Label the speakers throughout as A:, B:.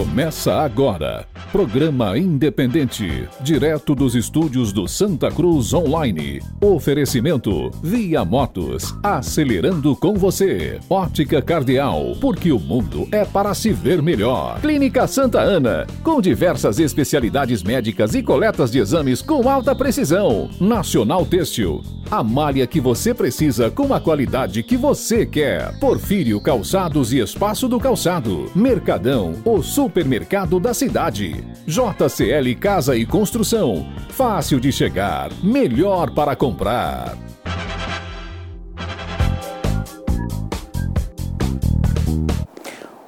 A: Começa agora. Programa independente, direto dos estúdios do Santa Cruz Online. Oferecimento Via Motos, acelerando com você. Ótica Cardeal, porque o mundo é para se ver melhor. Clínica Santa Ana, com diversas especialidades médicas e coletas de exames com alta precisão. Nacional Têxtil, a malha que você precisa com a qualidade que você quer. Porfírio Calçados e Espaço do Calçado. Mercadão, o supermercado da cidade. JCL Casa e Construção. Fácil de chegar, melhor para comprar.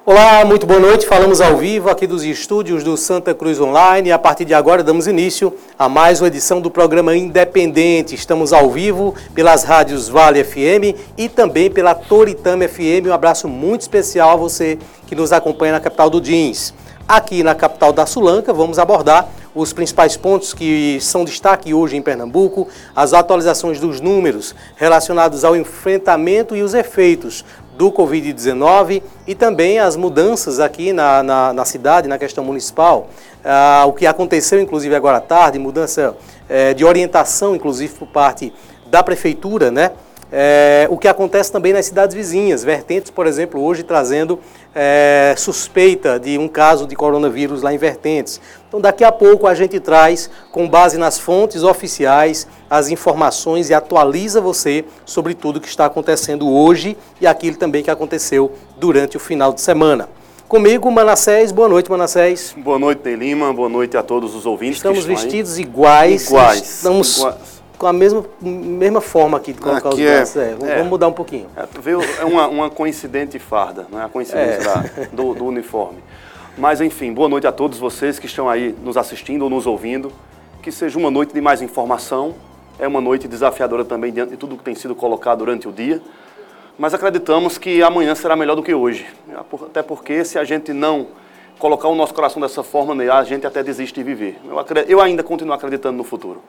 B: Olá, muito boa noite. Falamos ao vivo aqui dos estúdios do Santa Cruz Online. A partir de agora damos início a mais uma edição do programa Independente. Estamos ao vivo pelas rádios Vale FM e também pela Toritama FM. Um abraço muito especial a você que nos acompanha na capital do Jeans. Aqui na capital da Sulanca, vamos abordar os principais pontos que são destaque hoje em Pernambuco, as atualizações dos números relacionados ao enfrentamento e os efeitos do Covid-19 e também as mudanças aqui na, na, na cidade, na questão municipal. Ah, o que aconteceu, inclusive, agora à tarde, mudança eh, de orientação, inclusive, por parte da prefeitura, né? É, o que acontece também nas cidades vizinhas, Vertentes, por exemplo, hoje trazendo é, suspeita de um caso de coronavírus lá em Vertentes. Então, daqui a pouco a gente traz, com base nas fontes oficiais, as informações e atualiza você sobre tudo que está acontecendo hoje e aquilo também que aconteceu durante o final de semana. Comigo, Manassés. Boa noite, Manassés.
C: Boa noite, Lima. Boa noite a todos os ouvintes.
B: Estamos vestidos aí. iguais.
C: Iguais.
B: Estamos
C: iguais
B: com a mesma, mesma forma aqui de colocar aqui os braços. É, é, vamos mudar um pouquinho.
C: É, é uma, uma coincidente farda, não é a coincidência é. do, do uniforme. Mas, enfim, boa noite a todos vocês que estão aí nos assistindo ou nos ouvindo. Que seja uma noite de mais informação. É uma noite desafiadora também diante de tudo que tem sido colocado durante o dia. Mas acreditamos que amanhã será melhor do que hoje. Até porque se a gente não colocar o nosso coração dessa forma, né, a gente até desiste de viver. Eu, eu ainda continuo acreditando no futuro.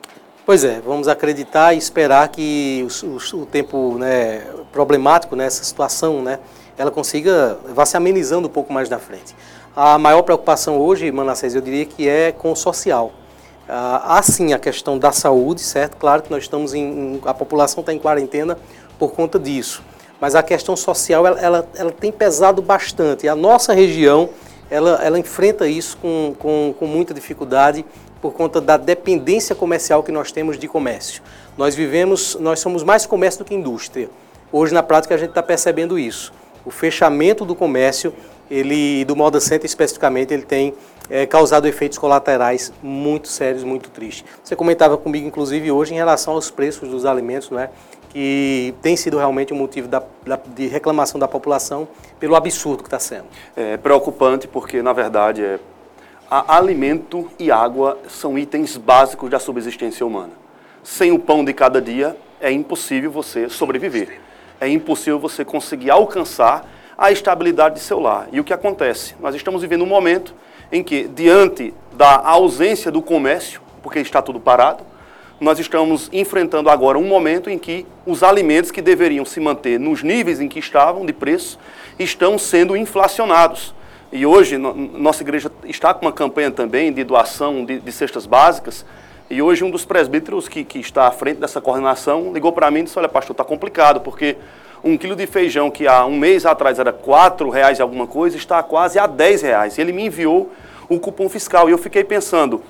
B: Pois é, vamos acreditar e esperar que o, o, o tempo né, problemático nessa né, situação, né, ela consiga, vá se amenizando um pouco mais na frente. A maior preocupação hoje, Manassés, eu diria que é com o social. Ah, há sim a questão da saúde, certo? Claro que nós estamos em, a população está em quarentena por conta disso. Mas a questão social, ela, ela, ela tem pesado bastante. A nossa região, ela, ela enfrenta isso com, com, com muita dificuldade por conta da dependência comercial que nós temos de comércio. Nós vivemos, nós somos mais comércio do que indústria. Hoje, na prática, a gente está percebendo isso. O fechamento do comércio, ele, do Moda Center especificamente, ele tem é, causado efeitos colaterais muito sérios, muito tristes. Você comentava comigo, inclusive, hoje, em relação aos preços dos alimentos, não é? que tem sido realmente um motivo da, da, de reclamação da população pelo absurdo que está sendo.
C: É preocupante porque, na verdade, é alimento e água são itens básicos da subsistência humana. Sem o pão de cada dia, é impossível você sobreviver. É impossível você conseguir alcançar a estabilidade de seu lar. E o que acontece? Nós estamos vivendo um momento em que, diante da ausência do comércio, porque está tudo parado, nós estamos enfrentando agora um momento em que os alimentos que deveriam se manter nos níveis em que estavam de preço estão sendo inflacionados. E hoje, no, nossa igreja está com uma campanha também de doação de, de cestas básicas. E hoje, um dos presbíteros que, que está à frente dessa coordenação ligou para mim e disse: Olha, pastor, está complicado, porque um quilo de feijão que há um mês atrás era quatro reais e alguma coisa, está quase a 10 reais. Ele me enviou o cupom fiscal. E eu fiquei pensando,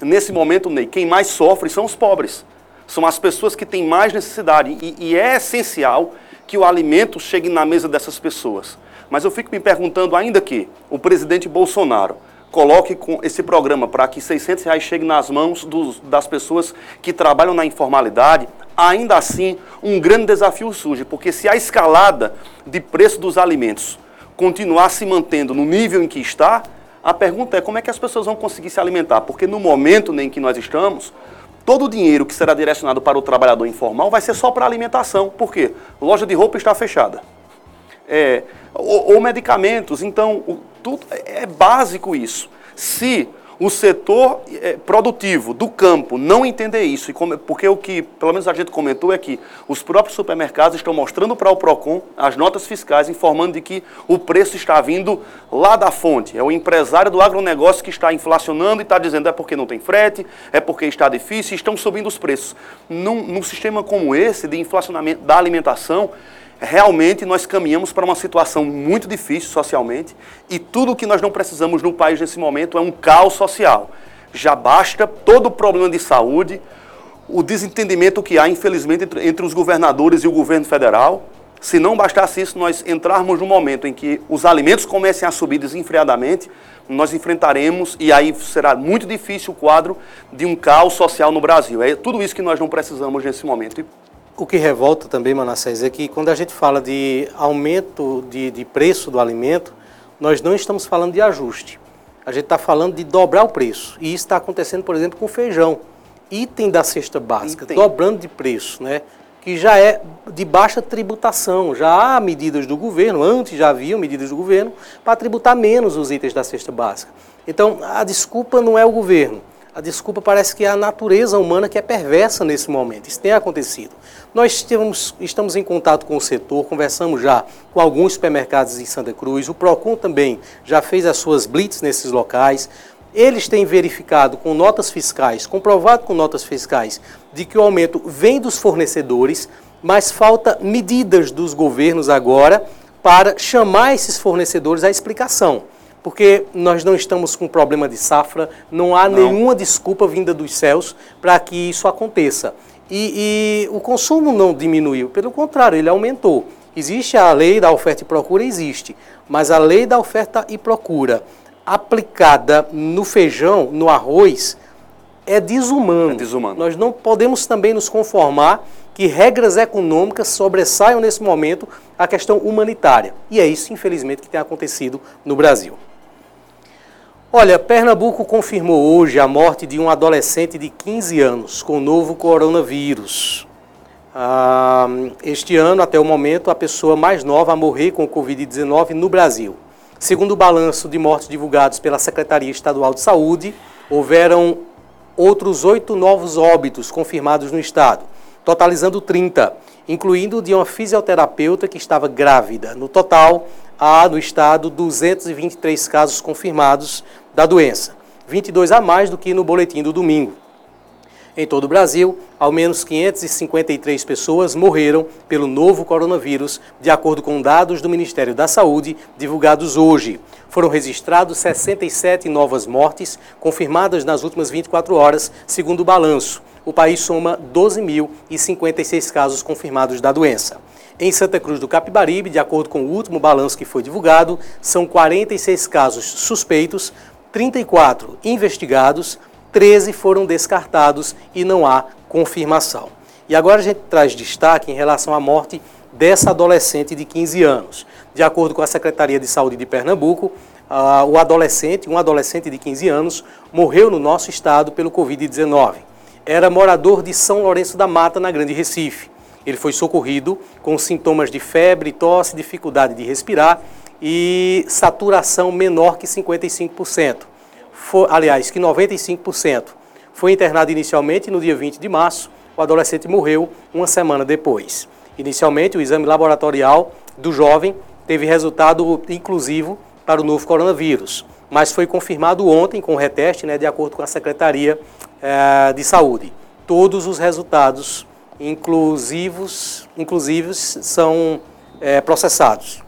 C: nesse momento, Ney, quem mais sofre são os pobres. São as pessoas que têm mais necessidade. E, e é essencial que o alimento chegue na mesa dessas pessoas. Mas eu fico me perguntando ainda que o presidente Bolsonaro coloque com esse programa para que 600 reais chegue nas mãos dos, das pessoas que trabalham na informalidade, ainda assim um grande desafio surge, porque se a escalada de preço dos alimentos continuar se mantendo no nível em que está, a pergunta é como é que as pessoas vão conseguir se alimentar, porque no momento em que nós estamos, todo o dinheiro que será direcionado para o trabalhador informal vai ser só para alimentação. Por quê? Loja de roupa está fechada. É, ou, ou medicamentos. Então, o, tudo é básico isso. Se o setor é, produtivo do campo não entender isso, porque o que, pelo menos a gente comentou, é que os próprios supermercados estão mostrando para o PROCON as notas fiscais informando de que o preço está vindo lá da fonte. É o empresário do agronegócio que está inflacionando e está dizendo é porque não tem frete, é porque está difícil estão subindo os preços. Num, num sistema como esse de inflacionamento da alimentação, realmente nós caminhamos para uma situação muito difícil socialmente e tudo o que nós não precisamos no país nesse momento é um caos social. Já basta todo o problema de saúde, o desentendimento que há, infelizmente, entre, entre os governadores e o governo federal. Se não bastasse isso, nós entrarmos num momento em que os alimentos comecem a subir desenfreadamente, nós enfrentaremos, e aí será muito difícil o quadro de um caos social no Brasil. É tudo isso que nós não precisamos nesse momento.
B: O que revolta também, Manassés, é que quando a gente fala de aumento de, de preço do alimento, nós não estamos falando de ajuste. A gente está falando de dobrar o preço. E isso está acontecendo, por exemplo, com feijão. Item da cesta básica, Item. dobrando de preço, né? que já é de baixa tributação. Já há medidas do governo, antes já haviam medidas do governo, para tributar menos os itens da cesta básica. Então, a desculpa não é o governo. A desculpa parece que é a natureza humana que é perversa nesse momento. Isso tem acontecido. Nós estamos, em contato com o setor, conversamos já com alguns supermercados em Santa Cruz. O PROCON também já fez as suas blitz nesses locais. Eles têm verificado com notas fiscais, comprovado com notas fiscais, de que o aumento vem dos fornecedores, mas falta medidas dos governos agora para chamar esses fornecedores à explicação porque nós não estamos com problema de safra, não há não. nenhuma desculpa vinda dos céus para que isso aconteça. E, e, o consumo não diminuiu, pelo contrário, ele aumentou. Existe a lei da oferta e procura, existe, mas a lei da oferta e procura aplicada no feijão, no arroz, é desumano. É
C: desumano.
B: Nós não podemos também nos conformar que regras econômicas sobressaiam nesse momento a questão humanitária. E é isso, infelizmente, que tem acontecido no Brasil. Olha, Pernambuco confirmou hoje a morte de um adolescente de 15 anos com o novo coronavírus. Ah, este ano, até o momento, a pessoa mais nova a morrer com o Covid-19 no Brasil. Segundo o balanço de mortes divulgados pela Secretaria Estadual de Saúde, houveram outros oito novos óbitos confirmados no estado, totalizando 30, incluindo de uma fisioterapeuta que estava grávida. No total, há no estado 223 casos confirmados da doença, 22 a mais do que no boletim do domingo. Em todo o Brasil, ao menos 553 pessoas morreram pelo novo coronavírus, de acordo com dados do Ministério da Saúde divulgados hoje. Foram registrados 67 novas mortes, confirmadas nas últimas 24 horas, segundo o balanço. O país soma 12.056 casos confirmados da doença. Em Santa Cruz do Capibaribe, de acordo com o último balanço que foi divulgado, são 46 casos suspeitos, 34 investigados, 13 foram descartados e não há confirmação. E agora a gente traz destaque em relação à morte dessa adolescente de 15 anos. De acordo com a Secretaria de Saúde de Pernambuco, uh, o adolescente, um adolescente de 15 anos, morreu no nosso estado pelo Covid-19. Era morador de São Lourenço da Mata, na Grande Recife. Ele foi socorrido com sintomas de febre, tosse, dificuldade de respirar e saturação menor que 55%. For, aliás, que 95%. Foi internado inicialmente no dia 20 de março. O adolescente morreu uma semana depois. Inicialmente, o exame laboratorial do jovem teve resultado inclusivo para o novo coronavírus, mas foi confirmado ontem com o reteste, né, de acordo com a Secretaria eh, de Saúde. Todos os resultados inclusivos, inclusivos são eh, processados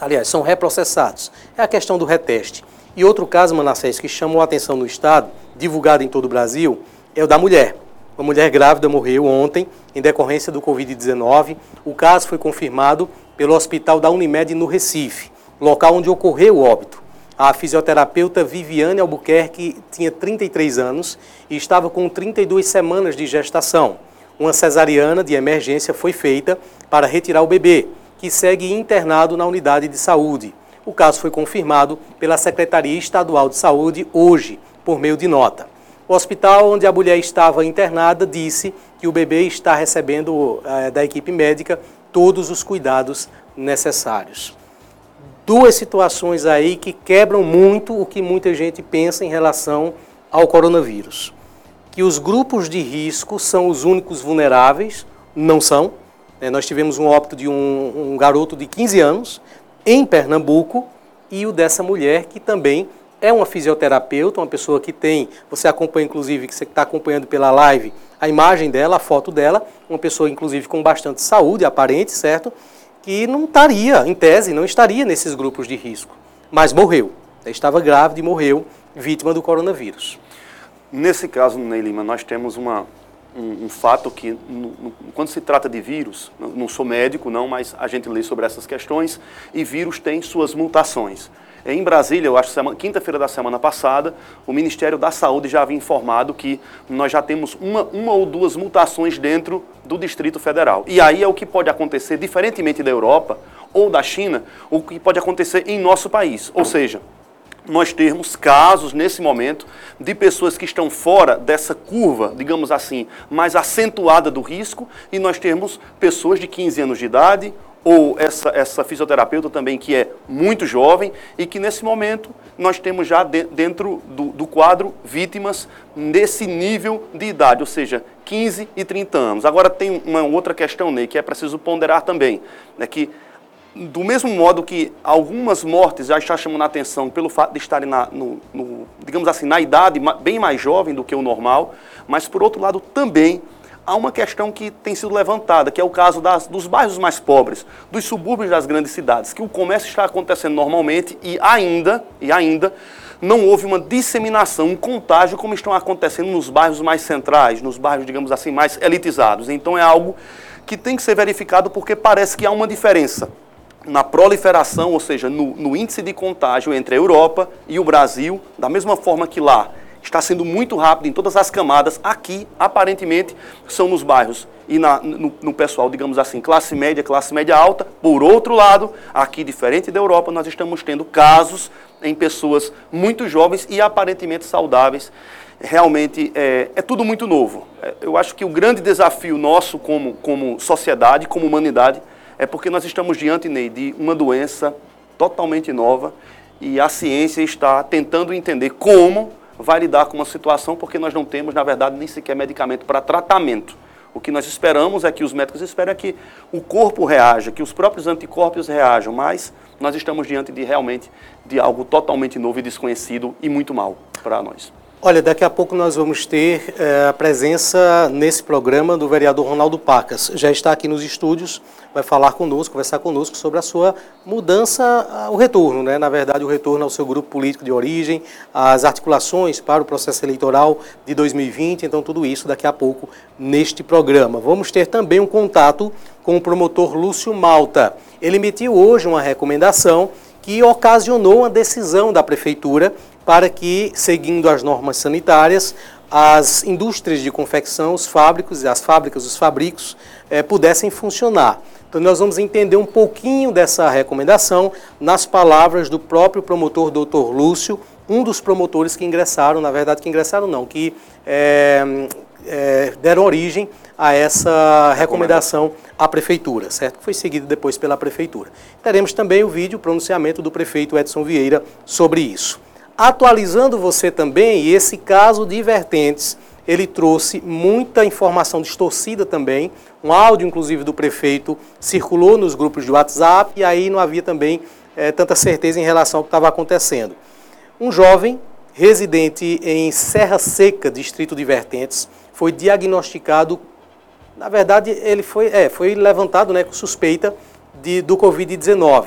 B: aliás, são reprocessados. É a questão do reteste. E outro caso, Manassés, que chamou a atenção no Estado, divulgado em todo o Brasil, é o da mulher. Uma mulher grávida morreu ontem em decorrência do Covid-19. O caso foi confirmado pelo Hospital da Unimed no Recife, local onde ocorreu o óbito. A fisioterapeuta Viviane Albuquerque tinha 33 anos e estava com 32 semanas de gestação. Uma cesariana de emergência foi feita para retirar o bebê, que segue internado na unidade de saúde. O caso foi confirmado pela Secretaria Estadual de Saúde hoje, por meio de nota. O hospital onde a mulher estava internada disse que o bebê está recebendo eh, da equipe médica todos os cuidados necessários. Duas situações aí que quebram muito o que muita gente pensa em relação ao coronavírus. Que os grupos de risco são os únicos vulneráveis, não são. É, nós tivemos um óbito de um, um garoto de 15 anos em Pernambuco e o dessa mulher que também é uma fisioterapeuta, uma pessoa que tem, você acompanha inclusive, que você está acompanhando pela live, a imagem dela, a foto dela, uma pessoa inclusive com bastante saúde aparente, certo? Que não estaria, em tese, não estaria nesses grupos de risco, mas morreu. Estava grávida e morreu, vítima do coronavírus.
C: Nesse caso, Ney Lima, nós temos uma, um, um fato que, quando se trata de vírus, não sou médico não, mas a gente lê sobre essas questões, e vírus tem suas mutações. Em Brasília, eu acho quinta-feira da semana passada, o Ministério da Saúde já havia informado que nós já temos uma, uma ou duas mutações dentro do Distrito Federal. E aí é o que pode acontecer, diferentemente da Europa ou da China, o que pode acontecer em nosso país. Ou seja, nós termos casos nesse momento de pessoas que estão fora dessa curva, digamos assim, mais acentuada do risco, e nós temos pessoas de 15 anos de idade ou essa, essa fisioterapeuta também que é muito jovem e que nesse momento nós temos já de, dentro do, do, quadro vítimas nesse nível de idade, ou seja, 15 e 30 anos. Agora tem uma outra questão, Ney, que é preciso ponderar também, né, que do mesmo modo que algumas mortes já estão chamando a atenção pelo fato de estarem, na, no, no, digamos assim, na idade bem mais jovem do que o normal, mas por outro lado também há uma questão que tem sido levantada, que é o caso das, dos bairros mais pobres, dos subúrbios das grandes cidades, que o comércio está acontecendo normalmente e ainda, e ainda não houve uma disseminação, um contágio como estão acontecendo nos bairros mais centrais, nos bairros, digamos assim, mais elitizados. Então é algo que tem que ser verificado porque parece que há uma diferença na proliferação, ou seja, no, no índice de contágio entre a Europa e o Brasil, da mesma forma que lá está sendo muito rápido em todas as camadas. Aqui, aparentemente, são nos bairros e na, no, no, pessoal, digamos assim, classe média, classe média alta. Por outro lado, aqui, diferente da Europa, nós estamos tendo casos em pessoas muito jovens e aparentemente saudáveis. Realmente é, é tudo muito novo. É, eu acho que o grande desafio nosso como, como sociedade, como humanidade, é porque nós estamos diante, Ney, de uma doença totalmente nova e a ciência está tentando entender como vai lidar com uma situação porque nós não temos, na verdade, nem sequer medicamento para tratamento. O que nós esperamos é que os médicos esperam que o corpo reaja, que os próprios anticorpos reajam, mas nós estamos diante de realmente de algo totalmente novo e desconhecido e muito mal para nós.
B: Olha, daqui a pouco nós vamos ter é, a presença nesse programa do vereador Ronaldo Pacas. Já está aqui nos estúdios, vai falar conosco, conversar conosco sobre a sua mudança, o retorno, né? Na verdade, o retorno ao seu grupo político de origem, as articulações para o processo eleitoral de 2020. Então, tudo isso daqui a pouco neste programa. Vamos ter também um contato com o promotor Lúcio Malta. Ele emitiu hoje uma recomendação que ocasionou uma decisão da prefeitura para que, seguindo as normas sanitárias, as indústrias de confecção, os fábricos, as fábricas, os fabricos, eh, pudessem funcionar. Então, nós vamos entender um pouquinho dessa recomendação nas palavras do próprio promotor doutor Lúcio, um dos promotores que ingressaram, na verdade, que ingressaram não, que é, é, deram origem a essa recomendação à prefeitura, certo? Foi seguido depois pela prefeitura. Teremos também o vídeo, o pronunciamento do prefeito Edson Vieira sobre isso. Atualizando você também, esse caso de vertentes, ele trouxe muita informação distorcida também. Um áudio, inclusive, do prefeito circulou nos grupos de WhatsApp e aí não havia também é, tanta certeza em relação ao que estava acontecendo. Um jovem residente em Serra Seca, distrito de Vertentes, foi diagnosticado, na verdade, ele foi, é, foi levantado né, com suspeita de, do Covid-19.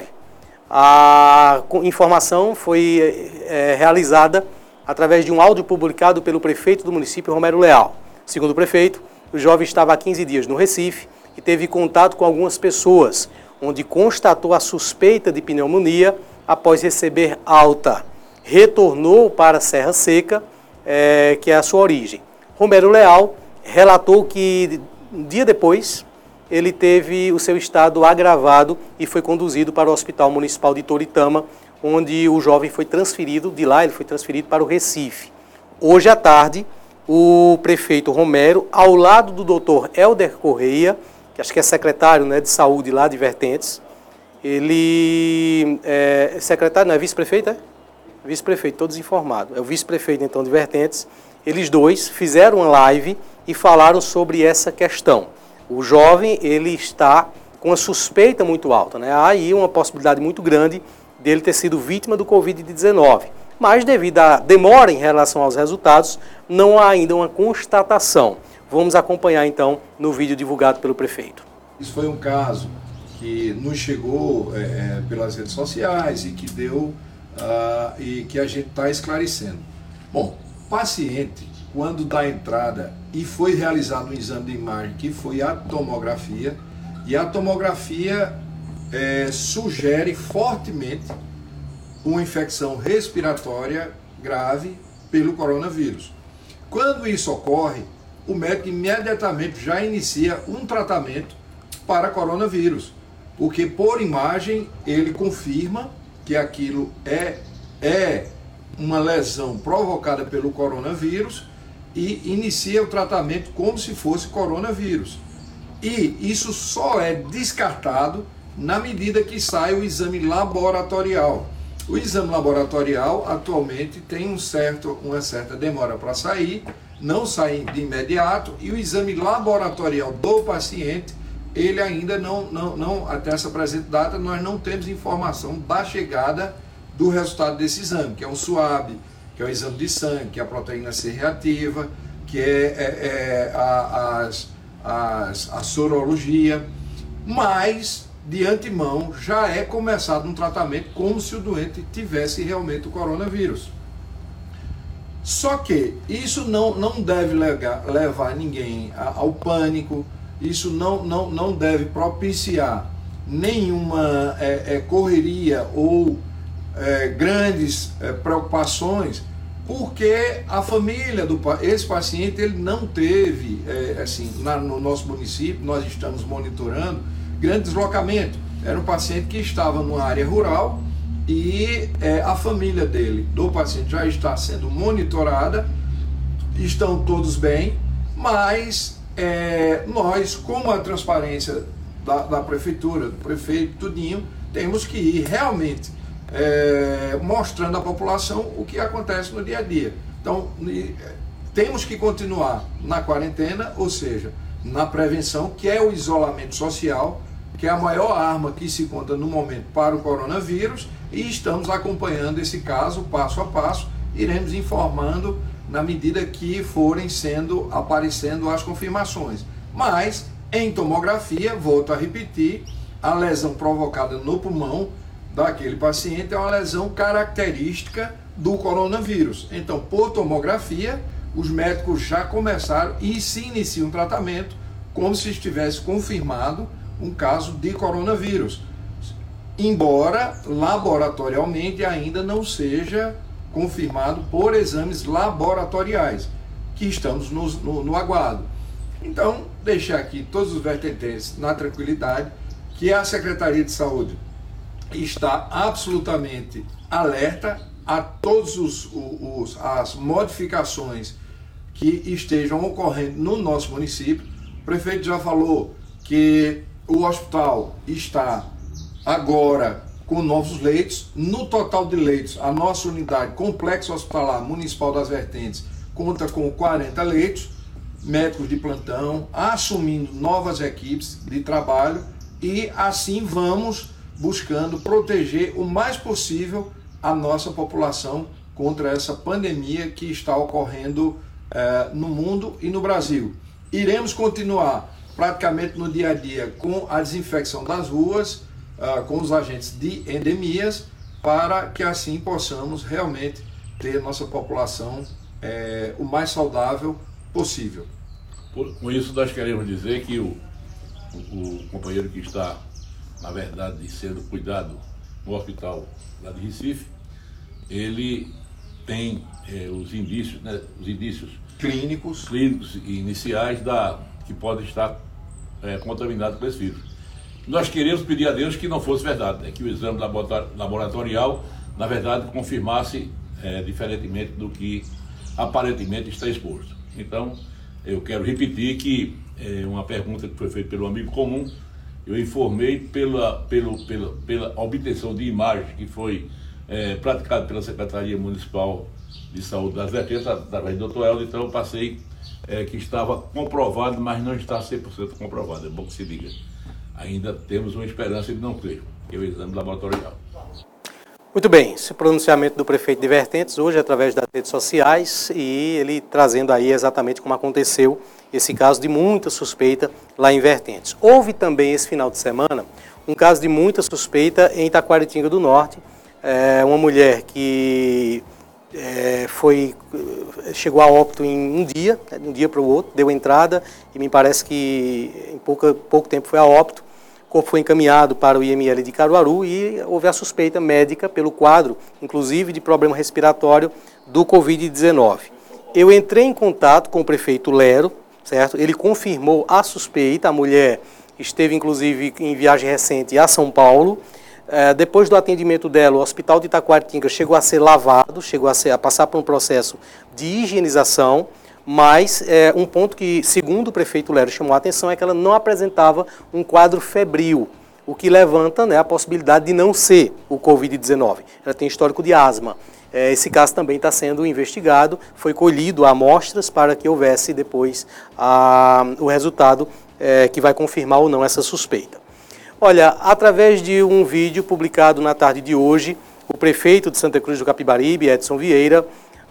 B: A informação foi é, realizada através de um áudio publicado pelo prefeito do município, Romero Leal. Segundo o prefeito, o jovem estava há 15 dias no Recife e teve contato com algumas pessoas, onde constatou a suspeita de pneumonia após receber alta. Retornou para Serra Seca, é, que é a sua origem. Romero Leal relatou que um dia depois ele teve o seu estado agravado e foi conduzido para o Hospital Municipal de Toritama, onde o jovem foi transferido, de lá ele foi transferido para o Recife. Hoje à tarde, o prefeito Romero, ao lado do doutor Helder Correia, que acho que é secretário né, de saúde lá de Vertentes, ele é secretário, não é vice-prefeito, é? vice-prefeito, todos informados. É o vice-prefeito, então, de Vertentes. Eles dois fizeram uma live e falaram sobre essa questão. O jovem, ele está com uma suspeita muito alta, né? Há aí uma possibilidade muito grande dele ter sido vítima do Covid-19. Mas, devido à demora em relação aos resultados, não há ainda uma constatação. Vamos acompanhar, então, no vídeo divulgado pelo prefeito.
D: Isso foi um caso que nos chegou é, é pelas redes sociais e que deu uh, e que a gente está esclarecendo. Bom, paciente, quando dá entrada e foi realizado um exame de imagem que foi a tomografia, e a tomografia é, sugere fortemente uma infecção respiratória grave pelo coronavírus. Quando isso ocorre, o médico imediatamente já inicia um tratamento para coronavírus, porque por imagem ele confirma que aquilo é, é uma lesão provocada pelo coronavírus e inicia o tratamento como se fosse coronavírus. E isso só é descartado na medida que sai o exame laboratorial. O exame laboratorial atualmente tem um certo, uma certa demora para sair, não sai de imediato, e o exame laboratorial do paciente, ele ainda não, não, não, até essa presente data, nós não temos informação da chegada do resultado desse exame, que é um SUAB, que é o exame de sangue, que é a proteína C reativa, que é, é, é a, a sorologia, mas de antemão já é começado um tratamento como se o doente tivesse realmente o coronavírus. Só que isso não, não deve levar, levar ninguém ao pânico, isso não, não, não deve propiciar nenhuma é, é, correria ou é, grandes é, preocupações, porque a família do esse paciente ele não teve, é, assim, na, no nosso município, nós estamos monitorando, grande deslocamento. Era um paciente que estava numa área rural e é, a família dele, do paciente, já está sendo monitorada, estão todos bem, mas é, nós, como a transparência da, da prefeitura, do prefeito, tudinho, temos que ir realmente é, mostrando à população o que acontece no dia a dia. Então, temos que continuar na quarentena, ou seja, na prevenção, que é o isolamento social, que é a maior arma que se conta no momento para o coronavírus, e estamos acompanhando esse caso passo a passo, iremos informando na medida que forem sendo aparecendo as confirmações. Mas em tomografia, volto a repetir, a lesão provocada no pulmão daquele paciente é uma lesão característica do coronavírus. Então, por tomografia, os médicos já começaram e se inicia um tratamento como se estivesse confirmado um caso de coronavírus. Embora laboratorialmente ainda não seja confirmado por exames laboratoriais, que estamos no, no, no aguardo. Então, deixar aqui todos os vertentes na tranquilidade que a Secretaria de Saúde está absolutamente alerta a todas os, os, as modificações que estejam ocorrendo no nosso município. O prefeito já falou que o hospital está agora com novos leitos. No total de leitos, a nossa unidade Complexo Hospitalar Municipal das Vertentes conta com 40 leitos, médicos de plantão, assumindo novas equipes de trabalho e assim vamos buscando proteger o mais possível a nossa população contra essa pandemia que está ocorrendo eh, no mundo e no Brasil. Iremos continuar praticamente no dia a dia com a desinfecção das ruas, uh, com os agentes de endemias, para que assim possamos realmente ter nossa população eh, o mais saudável possível.
E: Por, com isso, nós queremos dizer que o, o, o companheiro que está na verdade, sendo cuidado no hospital lá de Recife, ele tem é, os indícios, né, os indícios clínicos, clínicos e iniciais da, que pode estar é, contaminado com esse vírus. Nós queremos pedir a Deus que não fosse verdade, né, que o exame laboratorial, na verdade, confirmasse é, diferentemente do que aparentemente está exposto. Então, eu quero repetir que é uma pergunta que foi feita pelo amigo comum, eu informei pela, pelo, pela, pela obtenção de imagens que foi é, praticado pela Secretaria Municipal de Saúde das Vertentes, através do Dr. Helder, então eu passei é, que estava comprovado, mas não está 100% comprovado, é bom que se diga. Ainda temos uma esperança de não ser, que é o exame laboratorial.
B: Muito bem, esse pronunciamento do prefeito de Vertentes hoje através das redes sociais e ele trazendo aí exatamente como aconteceu esse caso de muita suspeita lá em Vertentes. Houve também esse final de semana um caso de muita suspeita em Itaquaritinga do Norte, é, uma mulher que é, foi chegou a óbito em um dia, né, de um dia para o outro, deu entrada e me parece que em pouca, pouco tempo foi a óbito corpo foi encaminhado para o IML de Caruaru e houve a suspeita médica pelo quadro, inclusive de problema respiratório do Covid-19. Eu entrei em contato com o prefeito Lero, certo? Ele confirmou a suspeita, a mulher esteve inclusive em viagem recente a São Paulo. É, depois do atendimento dela, o hospital de Itacoatinga chegou a ser lavado, chegou a, ser, a passar por um processo de higienização mas é, um ponto que, segundo o prefeito Lero, chamou a atenção é que ela não apresentava um quadro febril, o que levanta né, a possibilidade de não ser o Covid-19. Ela tem histórico de asma. É, esse caso também está sendo investigado, foi colhido amostras para que houvesse depois a, o resultado é, que vai confirmar ou não essa suspeita. Olha, através de um vídeo publicado na tarde de hoje, o prefeito de Santa Cruz do Capibaribe, Edson Vieira,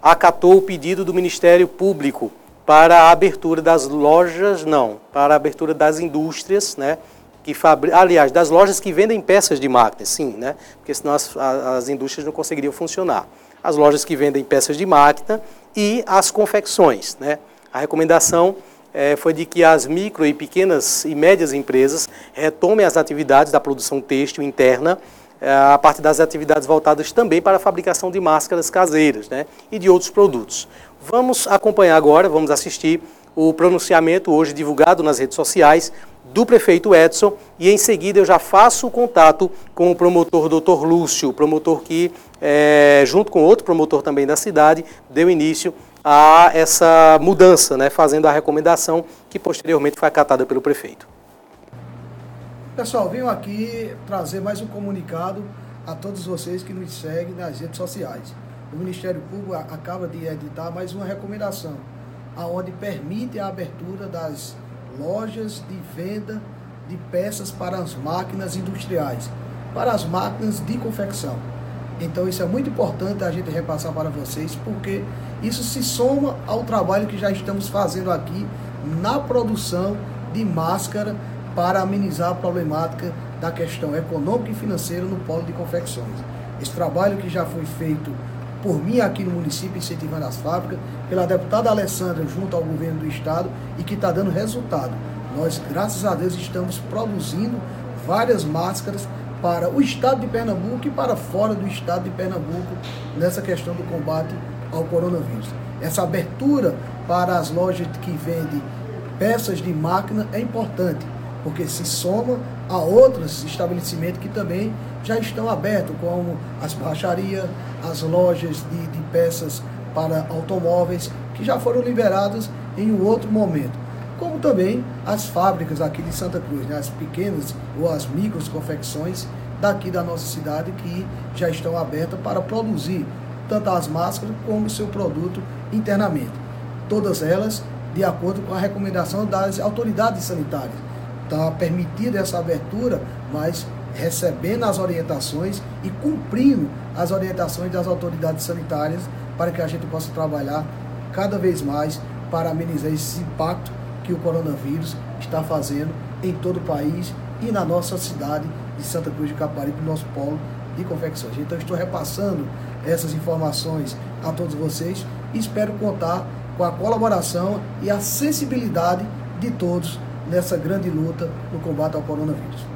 B: acatou o pedido do Ministério Público para a abertura das lojas, não, para a abertura das indústrias, né? Que fabri... Aliás, das lojas que vendem peças de máquinas, sim, né? Porque senão as, as indústrias não conseguiriam funcionar. As lojas que vendem peças de máquina e as confecções, né? A recomendação é, foi de que as micro e pequenas e médias empresas retomem as atividades da produção têxtil interna a parte das atividades voltadas também para a fabricação de máscaras caseiras né, e de outros produtos. Vamos acompanhar agora, vamos assistir o pronunciamento hoje divulgado nas redes sociais do prefeito Edson e em seguida eu já faço o contato com o promotor Dr. Lúcio, promotor que, é, junto com outro promotor também da cidade, deu início a essa mudança, né, fazendo a recomendação que posteriormente foi acatada pelo prefeito.
F: Pessoal, venho aqui trazer mais um comunicado a todos vocês que nos seguem nas redes sociais. O Ministério Público acaba de editar mais uma recomendação, aonde permite a abertura das lojas de venda de peças para as máquinas industriais, para as máquinas de confecção. Então isso é muito importante a gente repassar para vocês, porque isso se soma ao trabalho que já estamos fazendo aqui na produção de máscara para amenizar a problemática da questão econômica e financeira no polo de confecções. Esse trabalho que já foi feito por mim aqui no município, incentivando as fábricas, pela deputada Alessandra junto ao governo do estado e que está dando resultado. Nós, graças a Deus, estamos produzindo várias máscaras para o estado de Pernambuco e para fora do estado de Pernambuco nessa questão do combate ao coronavírus. Essa abertura para as lojas que vendem peças de máquina é importante porque se soma a outros estabelecimentos que também já estão abertos, como as borracharias, as lojas de, de peças para automóveis, que já foram liberadas em um outro momento. Como também as fábricas aqui de Santa Cruz, né? as pequenas ou as micros confecções daqui da nossa cidade que já estão abertas para produzir tanto as máscaras como o seu produto internamente. Todas elas de acordo com a recomendação das autoridades sanitárias está permitida essa abertura, mas recebendo as orientações e cumprindo as orientações das autoridades sanitárias para que a gente possa trabalhar cada vez mais para amenizar esse impacto que o coronavírus está fazendo em todo o país e na nossa cidade de Santa Cruz de Caparibe, nosso polo de confecções. Então estou repassando essas informações a todos vocês e espero contar com a colaboração e a sensibilidade de todos nessa grande luta no combate ao coronavírus.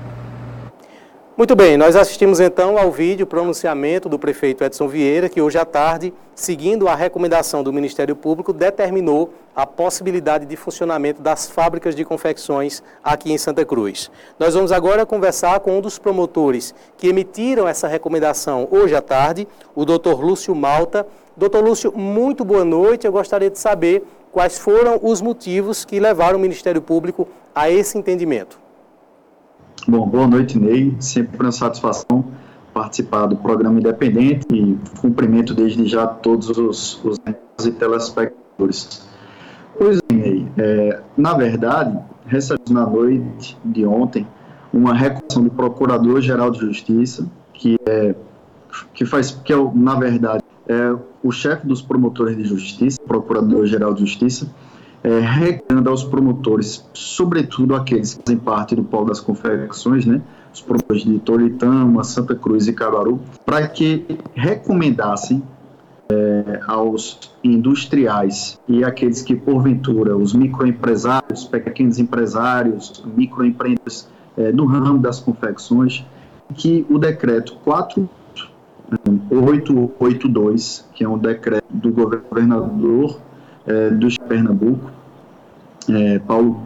B: Muito bem, nós assistimos então ao vídeo pronunciamento do prefeito Edson Vieira, que hoje à tarde, seguindo a recomendação do Ministério Público, determinou a possibilidade de funcionamento das fábricas de confecções aqui em Santa Cruz. Nós vamos agora conversar com um dos promotores que emitiram essa recomendação hoje à tarde, o doutor Lúcio Malta. Doutor Lúcio, muito boa noite. Eu gostaria de saber quais foram os motivos que levaram o Ministério Público a esse entendimento.
G: Bom, boa noite, Ney. Sempre uma satisfação participar do programa independente e cumprimento desde já todos os, os e telespectadores. Pois bem, é, na verdade, recebemos na noite de ontem uma recusação do Procurador-Geral de Justiça, que é que faz que é, na verdade é o chefe dos promotores de justiça, Procurador-Geral de Justiça, é, recomenda aos promotores, sobretudo aqueles que fazem parte do polo das confecções, né, os promotores de Toritama, Santa Cruz e Caruaru, para que recomendassem é, aos industriais e aqueles que, porventura, os microempresários, pequenos empresários, microempreendedores é, do ramo das confecções, que o decreto 4882, que é um decreto do governador é, do Pernambuco, é, Paulo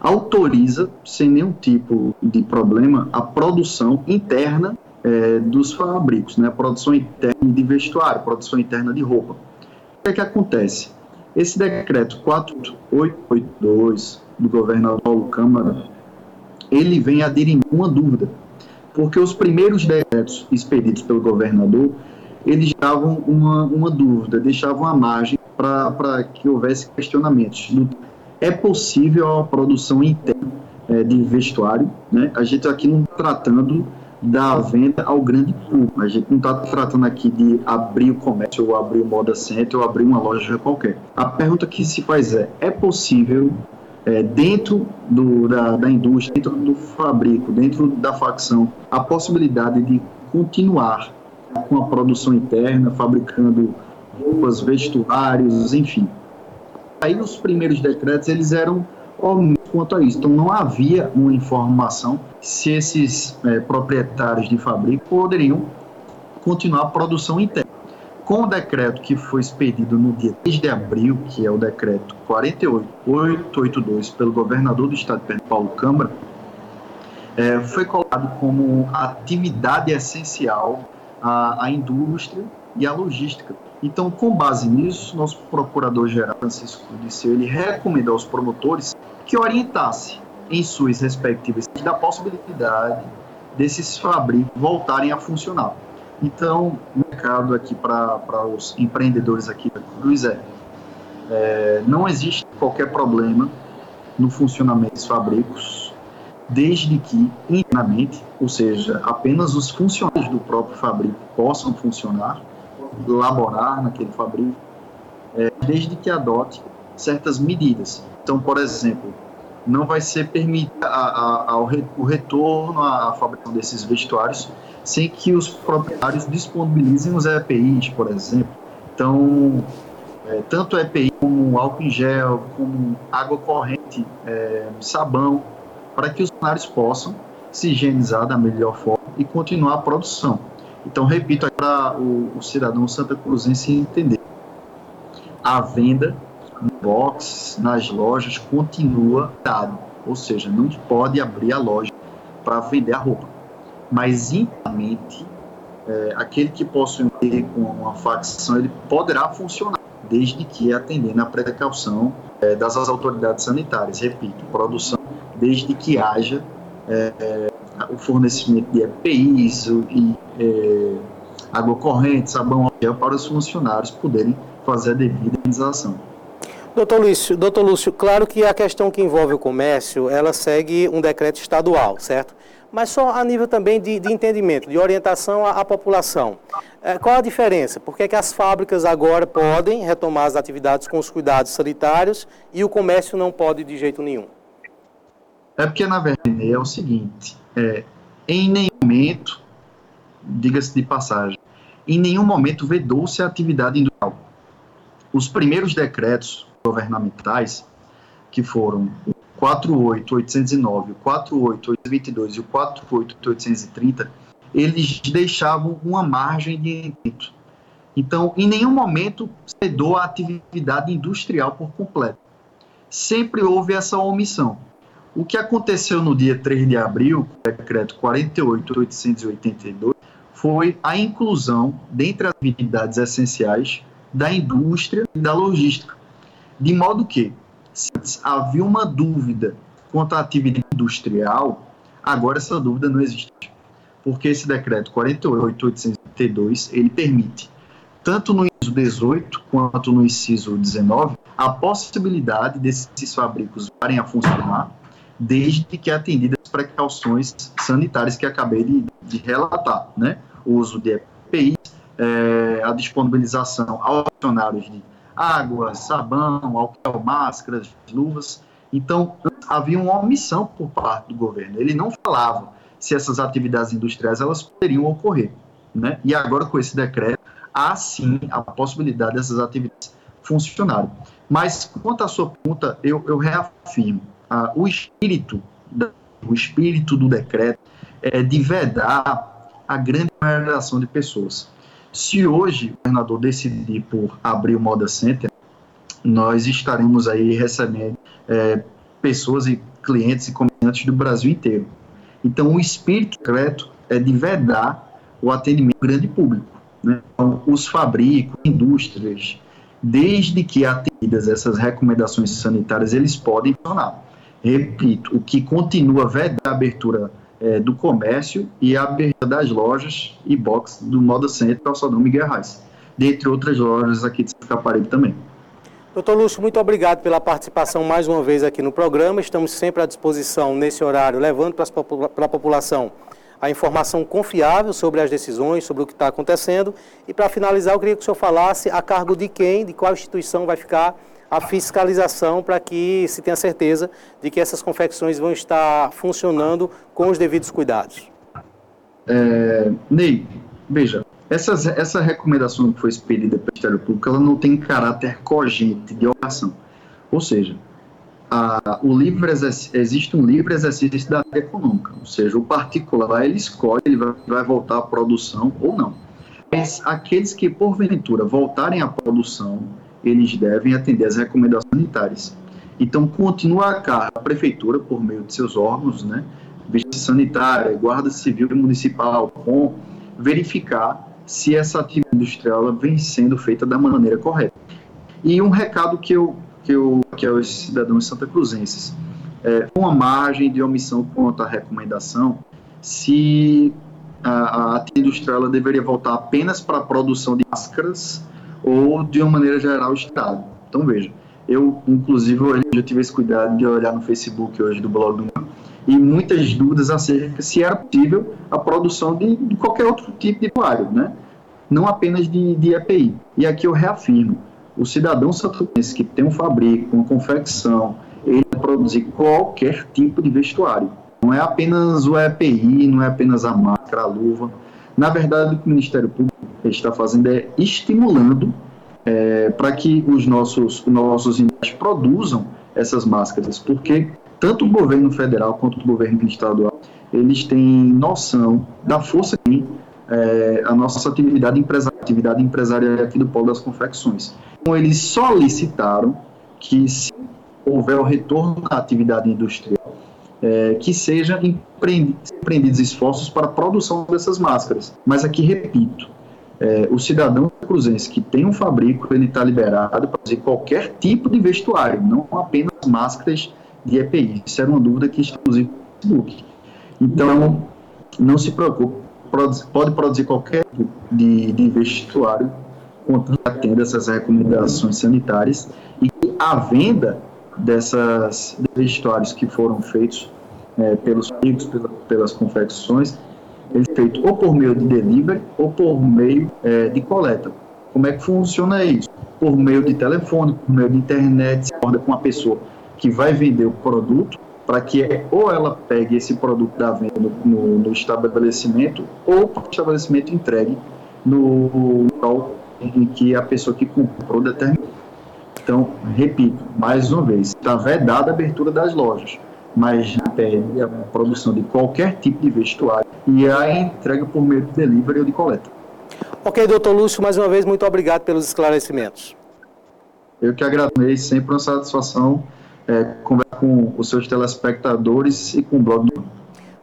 G: autoriza, sem nenhum tipo de problema, a produção interna é, dos fabricos, né? a produção interna de vestuário, produção interna de roupa. O que é que acontece? Esse decreto 4882 do governador Paulo Câmara, ele vem aderir uma dúvida, porque os primeiros decretos expedidos pelo governador, eles davam uma, uma dúvida, deixavam a margem para que houvesse questionamentos. É possível a produção interna é, de vestuário, né? A gente aqui não está tratando da venda ao grande público. A gente não está tratando aqui de abrir o comércio ou abrir o moda center ou abrir uma loja qualquer. A pergunta que se faz é: é possível é, dentro do, da, da indústria, dentro do fabrico, dentro da facção, a possibilidade de continuar com a produção interna, fabricando roupas, vestuários, enfim. Aí os primeiros decretos eles eram quanto a isso. Então não havia uma informação se esses é, proprietários de fábrica poderiam continuar a produção interna. Com o decreto que foi expedido no dia 3 de abril, que é o decreto 48882 pelo governador do estado de Pernambuco, Paulo Câmara, é, foi colocado como atividade essencial a, indústria e a logística. Então, com base nisso, nosso procurador-geral Francisco Disseu, ele recomendou aos promotores que orientasse em suas respectivas da possibilidade desses fabricos voltarem a funcionar. Então, o mercado aqui para os empreendedores aqui da Cruz é, é, não existe qualquer problema no funcionamento dos fabricos, desde que internamente, ou seja, apenas os funcionários do próprio fabrico possam funcionar, laborar naquele fabrico, é, desde que adote certas medidas. Então, por exemplo, não vai ser permitido a, a, a, o retorno à fabricação desses vestuários sem que os proprietários disponibilizem os EPIs, por exemplo. Então, é, tanto EPI como álcool em gel, como água corrente, é, sabão, para que os funcionários possam se higienizar da melhor forma e continuar a produção. Então, repito para o, o cidadão santa cruzense entender. A venda box, nas lojas, continua dado. Ou seja, não pode abrir a loja para vender a roupa. Mas internamente, é, aquele que possui com uma facção, ele poderá funcionar, desde que atendendo à precaução é, das autoridades sanitárias. Repito, produção, desde que haja é, é o fornecimento de EPIs e é, água corrente, sabão para os funcionários poderem fazer a devida indenização.
B: Doutor Lúcio, doutor Lúcio, claro que a questão que envolve o comércio, ela segue um decreto estadual, certo? Mas só a nível também de, de entendimento, de orientação à, à população. É, qual a diferença? Por que, é que as fábricas agora podem retomar as atividades com os cuidados sanitários e o comércio não pode de jeito nenhum?
G: É porque, na verdade, é o seguinte, é, em nenhum momento, diga-se de passagem, em nenhum momento vedou-se a atividade industrial. Os primeiros decretos governamentais, que foram o 48809, o 48822 e o 48830, eles deixavam uma margem de entendimento. Então, em nenhum momento cedou a atividade industrial por completo. Sempre houve essa omissão. O que aconteceu no dia 3 de abril, com o decreto 48882, foi a inclusão, dentre as atividades essenciais, da indústria e da logística. De modo que, se havia uma dúvida quanto à atividade industrial, agora essa dúvida não existe. porque esse decreto 48.832, ele permite, tanto no inciso 18 quanto no inciso 19, a possibilidade desses fabricos varem a funcionar, desde que atendidas as precauções sanitárias que acabei de, de relatar, né? O uso de EPIs, é, a disponibilização aos funcionários de água, sabão, álcool, máscaras, luvas. Então, havia uma omissão por parte do governo. Ele não falava se essas atividades industriais elas poderiam ocorrer. Né? E agora, com esse decreto, há sim a possibilidade dessas atividades funcionarem. Mas, quanto à sua pergunta, eu, eu reafirmo, ah, o, espírito, o espírito do decreto é de vedar a grande maioria de pessoas. Se hoje o governador decidir por abrir o Moda Center, nós estaremos aí recebendo é, pessoas e clientes e comerciantes do Brasil inteiro. Então, o espírito secreto é de vedar o atendimento grande público. Né? Então, os fabricos, indústrias, desde que atendidas essas recomendações sanitárias, eles podem funcionar. Repito, o que continua vedar a abertura é, do comércio e a abertura das lojas e box do Moda Center, Calçadão Miguel Reis, dentre outras lojas aqui de Caparibe também.
B: Doutor Lúcio, muito obrigado pela participação mais uma vez aqui no programa. Estamos sempre à disposição nesse horário, levando para a população a informação confiável sobre as decisões, sobre o que está acontecendo. E para finalizar, eu queria que o senhor falasse a cargo de quem, de qual instituição vai ficar a fiscalização para que se tenha certeza de que essas confecções vão estar funcionando com os devidos cuidados.
G: É, Ney, veja, essas, essa recomendação que foi expedida pelo Ministério Público, ela não tem caráter cogente de oração. Ou seja, a, o livre existe um livre exercício da econômica, ou seja, o particular ele escolhe, ele vai, vai voltar à produção ou não. Mas aqueles que porventura voltarem à produção, eles devem atender às recomendações sanitárias. Então, continua a carga a prefeitura, por meio de seus órgãos, né, vigilância sanitária, guarda civil municipal, com verificar se essa atividade industrial vem sendo feita da maneira correta. E um recado que eu que eu que aos cidadãos santa cruzenses, é, uma margem de omissão quanto à recomendação, se a, a atividade industrial deveria voltar apenas para a produção de máscaras ou de uma maneira geral o Estado. Então veja, eu inclusive eu já tive esse cuidado de olhar no Facebook hoje do blog do e muitas dúvidas acerca se era possível a produção de, de qualquer outro tipo de usuário, né? não apenas de, de EPI. E aqui eu reafirmo, o cidadão santuense que tem um fabrico, uma confecção, ele vai produzir qualquer tipo de vestuário. Não é apenas o EPI, não é apenas a máscara, a luva. Na verdade, o que o Ministério Público está fazendo é estimulando é, para que os nossos, os nossos produzam essas máscaras, porque tanto o governo federal quanto o governo estadual, eles têm noção da força que tem é, a nossa atividade, empresarial, atividade empresarial aqui do Polo das Confecções. Então, eles solicitaram que, se houver o retorno da atividade industrial, é, que sejam empreendidos, esforços para a produção dessas máscaras. Mas aqui, repito, é, o cidadão cruzense que tem um fabrico, ele está liberado para fazer qualquer tipo de vestuário, não apenas máscaras de EPI. Isso era uma dúvida que está no Facebook. Então, não se preocupe, pode produzir qualquer tipo de, de vestuário, contanto que atenda essas recomendações sanitárias e a venda dessas vestuários que foram feitos é, pelos amigos, pela, pelas confecções, ele é feito ou por meio de delivery ou por meio é, de coleta. Como é que funciona isso? Por meio de telefone, por meio de internet, se acorda com uma pessoa que vai vender o produto para que ou ela pegue esse produto da venda no, no, no estabelecimento ou o estabelecimento entregue no local em que a pessoa que comprou determinou. Então, repito, mais uma vez, está vedada a abertura das lojas, mas impede a produção de qualquer tipo de vestuário e a entrega por meio de delivery ou de coleta.
B: Ok, doutor Lúcio, mais uma vez, muito obrigado pelos esclarecimentos.
G: Eu que agradeço, sempre uma satisfação é, conversar com os seus telespectadores e com o blog do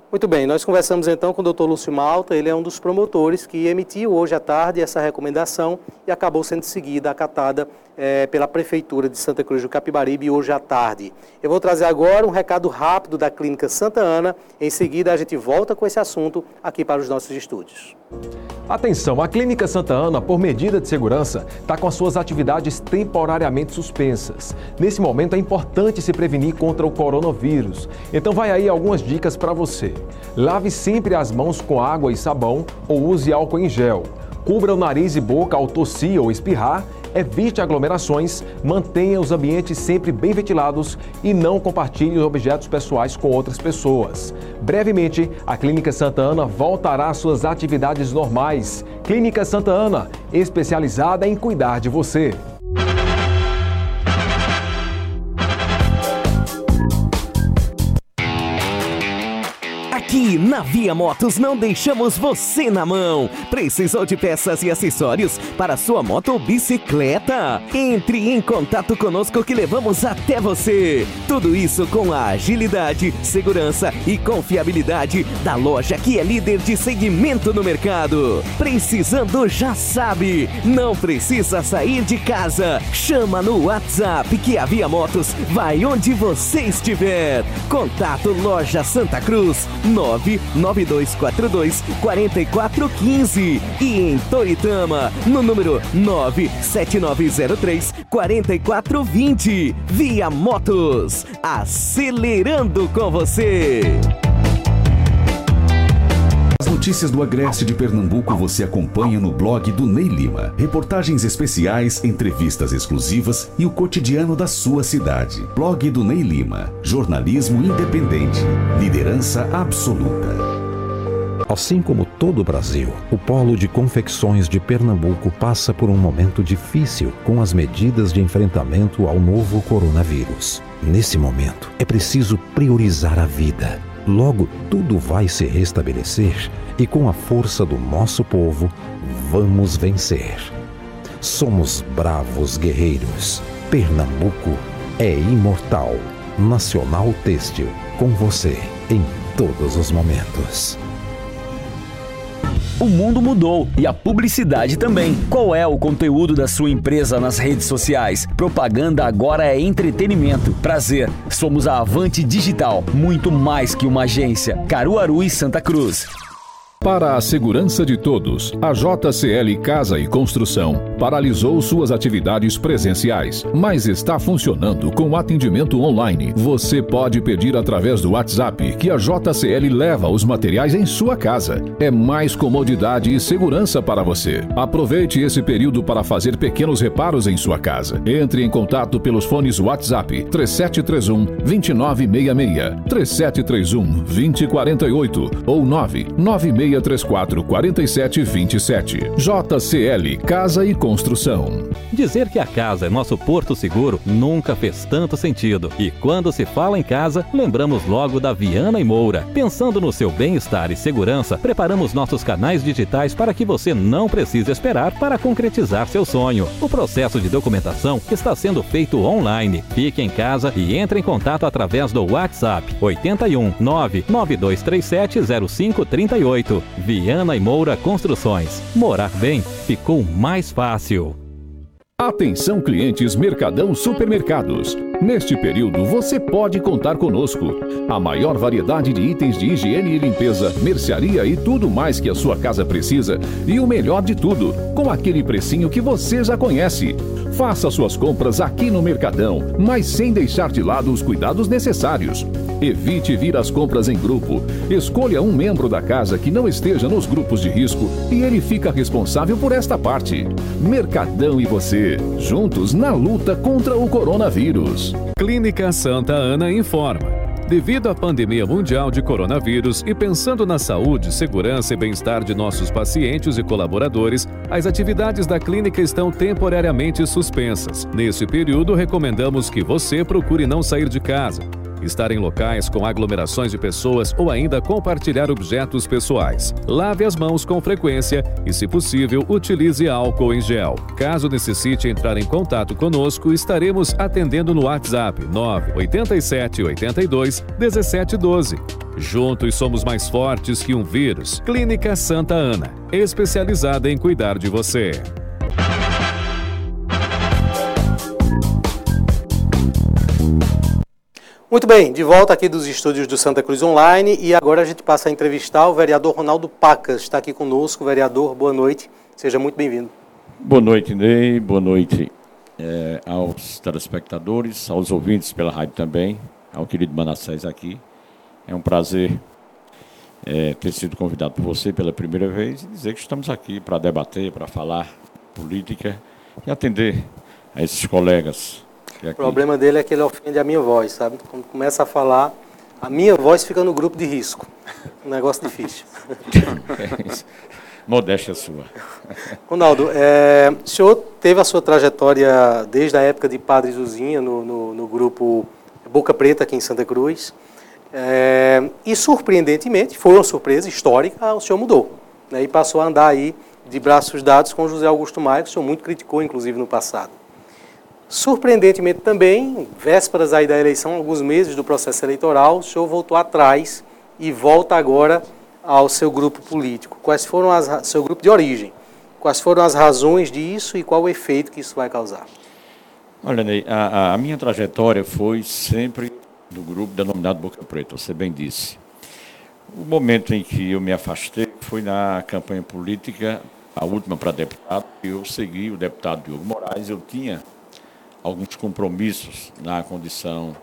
B: Muito bem, nós conversamos então com o Dr. Lúcio Malta, ele é um dos promotores que emitiu hoje à tarde essa recomendação e acabou sendo seguida, acatada é, pela Prefeitura de Santa Cruz do Capibaribe hoje à tarde. Eu vou trazer agora um recado rápido da Clínica Santa Ana, em seguida a gente volta com esse assunto aqui para os nossos estúdios.
H: Atenção, a Clínica Santa Ana, por medida de segurança, está com as suas atividades temporariamente suspensas. Nesse momento é importante se prevenir contra o coronavírus. Então vai aí algumas dicas para você. Lave sempre as mãos com água e sabão ou use álcool em gel. Cubra o nariz e boca ao tossir ou espirrar evite aglomerações, mantenha os ambientes sempre bem ventilados e não compartilhe objetos pessoais com outras pessoas. Brevemente, a Clínica Santa Ana voltará às suas atividades normais. Clínica Santa Ana, especializada em cuidar de você.
I: Aqui na Via Motos não deixamos você na mão. Precisou de peças e acessórios para sua moto ou bicicleta? Entre em contato conosco que levamos até você. Tudo isso com a agilidade, segurança e confiabilidade da loja que é líder de segmento no mercado. Precisando já sabe, não precisa sair de casa. Chama no WhatsApp que a Via Motos vai onde você estiver. Contato Loja Santa Cruz 99242 4415 e em Toritama no número 97903 4420. Via Motos, acelerando com você.
A: As notícias do Agreste de Pernambuco você acompanha no blog do Ney Lima. Reportagens especiais, entrevistas exclusivas e o cotidiano da sua cidade. Blog do Ney Lima. Jornalismo independente. Liderança absoluta.
J: Assim como todo o Brasil, o Polo de Confecções de Pernambuco passa por um momento difícil com as medidas de enfrentamento ao novo coronavírus. Nesse momento, é preciso priorizar a vida. Logo, tudo vai se restabelecer e, com a força do nosso povo, vamos vencer. Somos bravos guerreiros. Pernambuco é imortal. Nacional Têxtil, com você em todos os momentos.
I: O mundo mudou e a publicidade também. Qual é o conteúdo da sua empresa nas redes sociais? Propaganda agora é entretenimento. Prazer, somos a Avante Digital, muito mais que uma agência. Caruaru e Santa Cruz.
A: Para a segurança de todos, a JCL Casa e Construção paralisou suas atividades presenciais, mas está funcionando com atendimento online. Você pode pedir através do WhatsApp que a JCL leva os materiais em sua casa. É mais comodidade e segurança para você. Aproveite esse período para fazer pequenos reparos em sua casa. Entre em contato pelos fones WhatsApp 3731 2966, 3731 2048 ou 996 3634 4727. JCL Casa e Construção.
K: Dizer que a casa é nosso porto seguro nunca fez tanto sentido. E quando se fala em casa, lembramos logo da Viana e Moura. Pensando no seu bem-estar e segurança, preparamos nossos canais digitais para que você não precise esperar para concretizar seu sonho. O processo de documentação está sendo feito online. Fique em casa e entre em contato através do WhatsApp 81 99237 0538. Viana e Moura Construções. Morar bem ficou mais fácil.
A: Atenção clientes Mercadão Supermercados. Neste período você pode contar conosco. A maior variedade de itens de higiene e limpeza, mercearia e tudo mais que a sua casa precisa. E o melhor de tudo, com aquele precinho que você já conhece. Faça suas compras aqui no Mercadão, mas sem deixar de lado os cuidados necessários. Evite vir às compras em grupo. Escolha um membro da casa que não esteja nos grupos de risco e ele fica responsável por esta parte. Mercadão e você, juntos na luta contra o coronavírus.
L: Clínica Santa Ana informa. Devido à pandemia mundial de coronavírus e pensando na saúde, segurança e bem-estar de nossos pacientes e colaboradores, as atividades da clínica estão temporariamente suspensas. Nesse período, recomendamos que você procure não sair de casa. Estar em locais com aglomerações de pessoas ou ainda compartilhar objetos pessoais. Lave as mãos com frequência e, se possível, utilize álcool em gel. Caso necessite entrar em contato conosco, estaremos atendendo no WhatsApp 987 82 1712. Juntos somos mais fortes que um vírus. Clínica Santa Ana, especializada em cuidar de você.
B: Muito bem, de volta aqui dos estúdios do Santa Cruz Online e agora a gente passa a entrevistar o vereador Ronaldo Pacas. Está aqui conosco, vereador, boa noite, seja muito bem-vindo.
M: Boa noite, Ney, boa noite é, aos telespectadores, aos ouvintes pela rádio também, ao querido Manassés aqui. É um prazer é, ter sido convidado por você pela primeira vez e dizer que estamos aqui para debater, para falar política e atender a esses colegas
B: o problema dele é que ele ofende a minha voz, sabe? Quando começa a falar, a minha voz fica no grupo de risco. Um negócio difícil.
M: Modéstia sua.
B: Ronaldo, é, o senhor teve a sua trajetória desde a época de Padre Zuzinha no, no, no grupo Boca Preta aqui em Santa Cruz. É, e surpreendentemente, foi uma surpresa histórica, o senhor mudou. Né, e passou a andar aí de braços dados com José Augusto Maia, que o senhor muito criticou, inclusive, no passado. Surpreendentemente também, vésperas aí da eleição, alguns meses do processo eleitoral, o senhor voltou atrás e volta agora ao seu grupo político. Quais foram as seu grupo de origem? Quais foram as razões disso e qual o efeito que isso vai causar?
M: Olha, Ney, a, a minha trajetória foi sempre do grupo denominado Boca Preta, você bem disse. O momento em que eu me afastei foi na campanha política, a última para deputado, eu segui o deputado Diogo Moraes, eu tinha alguns compromissos na condição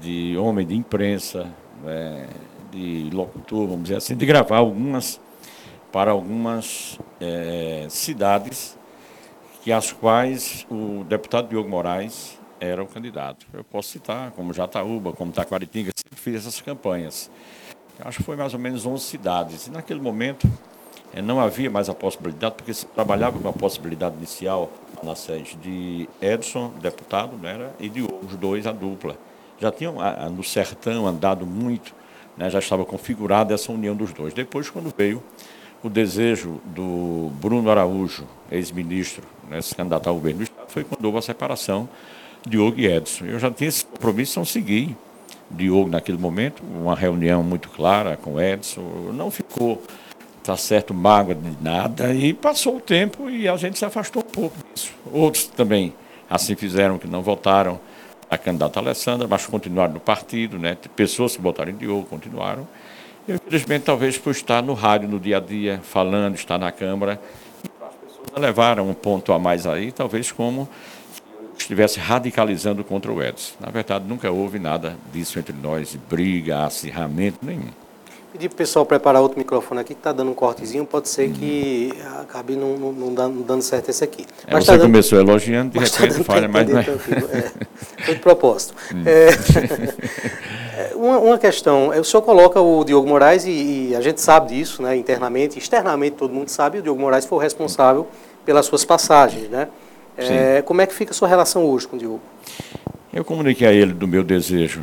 M: de homem de imprensa, né, de locutor, vamos dizer assim, de gravar algumas para algumas é, cidades que as quais o deputado Diogo Moraes era o candidato. Eu posso citar, como Jataúba, como Taquaritinga, sempre fiz essas campanhas. Acho que foi mais ou menos 11 cidades. E naquele momento é, não havia mais a possibilidade, porque se trabalhava com a possibilidade inicial na sede de Edson, deputado, né, e de os dois, a dupla. Já tinham no sertão andado muito, né, já estava configurada essa união dos dois. Depois, quando veio o desejo do Bruno Araújo, ex-ministro, né, se candidatar ao governo do Estado, foi quando houve a separação de Diogo e Edson. Eu já tinha esse compromisso, então segui Diogo naquele momento, uma reunião muito clara com Edson, não ficou tá certo, mágoa de nada, e passou o tempo e a gente se afastou um pouco disso. Outros também assim fizeram, que não votaram a candidata Alessandra, mas continuaram no partido, né? pessoas que votaram em Diogo continuaram. Eu, infelizmente, talvez por estar no rádio no dia a dia, falando, estar na Câmara, as pessoas levaram um ponto a mais aí, talvez como estivesse radicalizando contra o Edson. Na verdade, nunca houve nada disso entre nós, briga, acirramento nenhum.
B: Pedir para o pessoal preparar outro microfone aqui, que está dando um cortezinho, pode ser que acabe não, não, não, dando, certo esse aqui.
M: É, mas você tá dando, começou elogiando, de tá repente tá falha, mas não é.
B: é. Foi de propósito. Hum. É, é, uma, uma, questão, o senhor coloca o Diogo Moraes, e, e, a gente sabe disso, né, internamente, externamente todo mundo sabe, o Diogo Moraes foi o responsável pelas suas passagens, né? É, como é que fica a sua relação hoje com o Diogo?
M: Eu comuniquei a ele do meu desejo,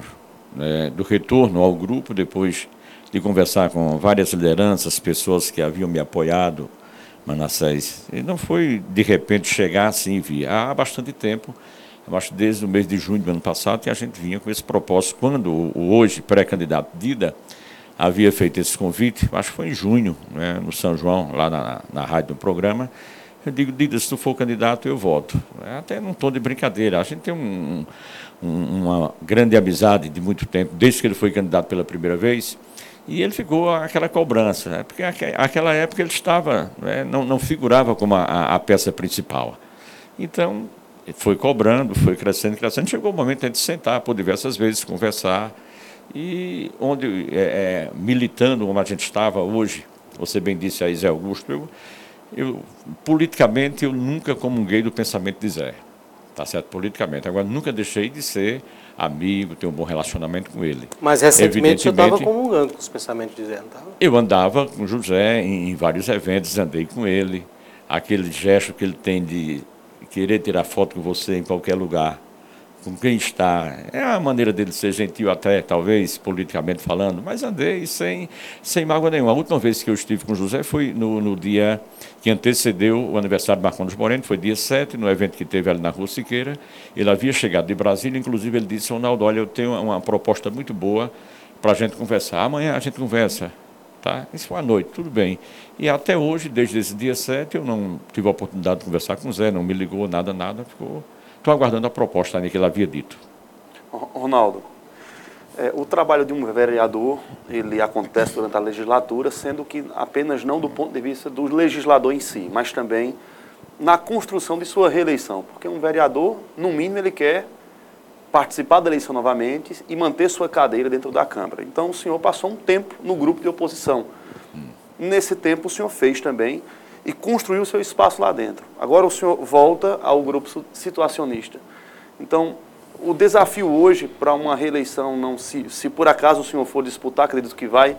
M: né, do retorno ao grupo, depois de conversar com várias lideranças, pessoas que haviam me apoiado, Manassés. E não foi de repente chegar assim e vir. Há bastante tempo, eu acho desde o mês de junho do ano passado, que a gente vinha com esse propósito. Quando o hoje pré-candidato Dida havia feito esse convite, acho que foi em junho, né, no São João, lá na, na rádio do programa, eu digo, Dida, se tu for candidato, eu voto. É até num tom de brincadeira. A gente tem um, um, uma grande amizade de muito tempo, desde que ele foi candidato pela primeira vez. E ele ficou aquela cobrança, né? porque aquela época ele estava, né? não, não, figurava como a, a, peça principal. Então, foi cobrando, foi crescendo, crescendo. Chegou o momento de sentar por diversas vezes, conversar. E onde, é, é, militando como a gente estava hoje, você bem disse aí, Zé Augusto, eu, eu, politicamente eu nunca comunguei do pensamento de Zé. Tá certo? Politicamente. Agora, nunca deixei de ser amigo, tenho um bom relacionamento com ele.
B: Mas recentemente você estava comungando com os pensamentos de Zé, não estava?
M: Eu andava com José em, em, vários eventos, andei com ele. Aquele gesto que ele tem de querer tirar foto com você em qualquer lugar, com quem está. É a maneira dele ser gentil até, talvez, politicamente falando, mas andei sem, sem mágoa nenhuma. A última vez que eu estive com o José foi no, no dia que antecedeu o aniversário de Marcondes Moreno, foi dia 7, no evento que teve ali na Rua Siqueira. Ele havia chegado de Brasília, inclusive ele disse, Ronaldo, olha, eu tenho uma proposta muito boa para a gente conversar. Amanhã a gente conversa. Tá? Isso foi à noite, tudo bem. E até hoje, desde esse dia 7, eu não tive a oportunidade de conversar com o Zé, não me ligou, nada, nada, ficou Estou aguardando a proposta que ele havia dito.
C: Ronaldo, é, o trabalho de um vereador, ele acontece durante a legislatura, sendo que apenas não do ponto de vista do legislador em si, mas também na construção de sua reeleição. Porque um vereador, no mínimo, ele quer participar da eleição novamente e manter sua cadeira dentro da Câmara. Então, o senhor passou um tempo no grupo de oposição. Nesse tempo, o senhor fez também e construiu seu espaço lá dentro. Agora o senhor volta ao grupo situacionista. Então, o desafio hoje para uma reeleição, não se, se por acaso o senhor for disputar, acredito que vai,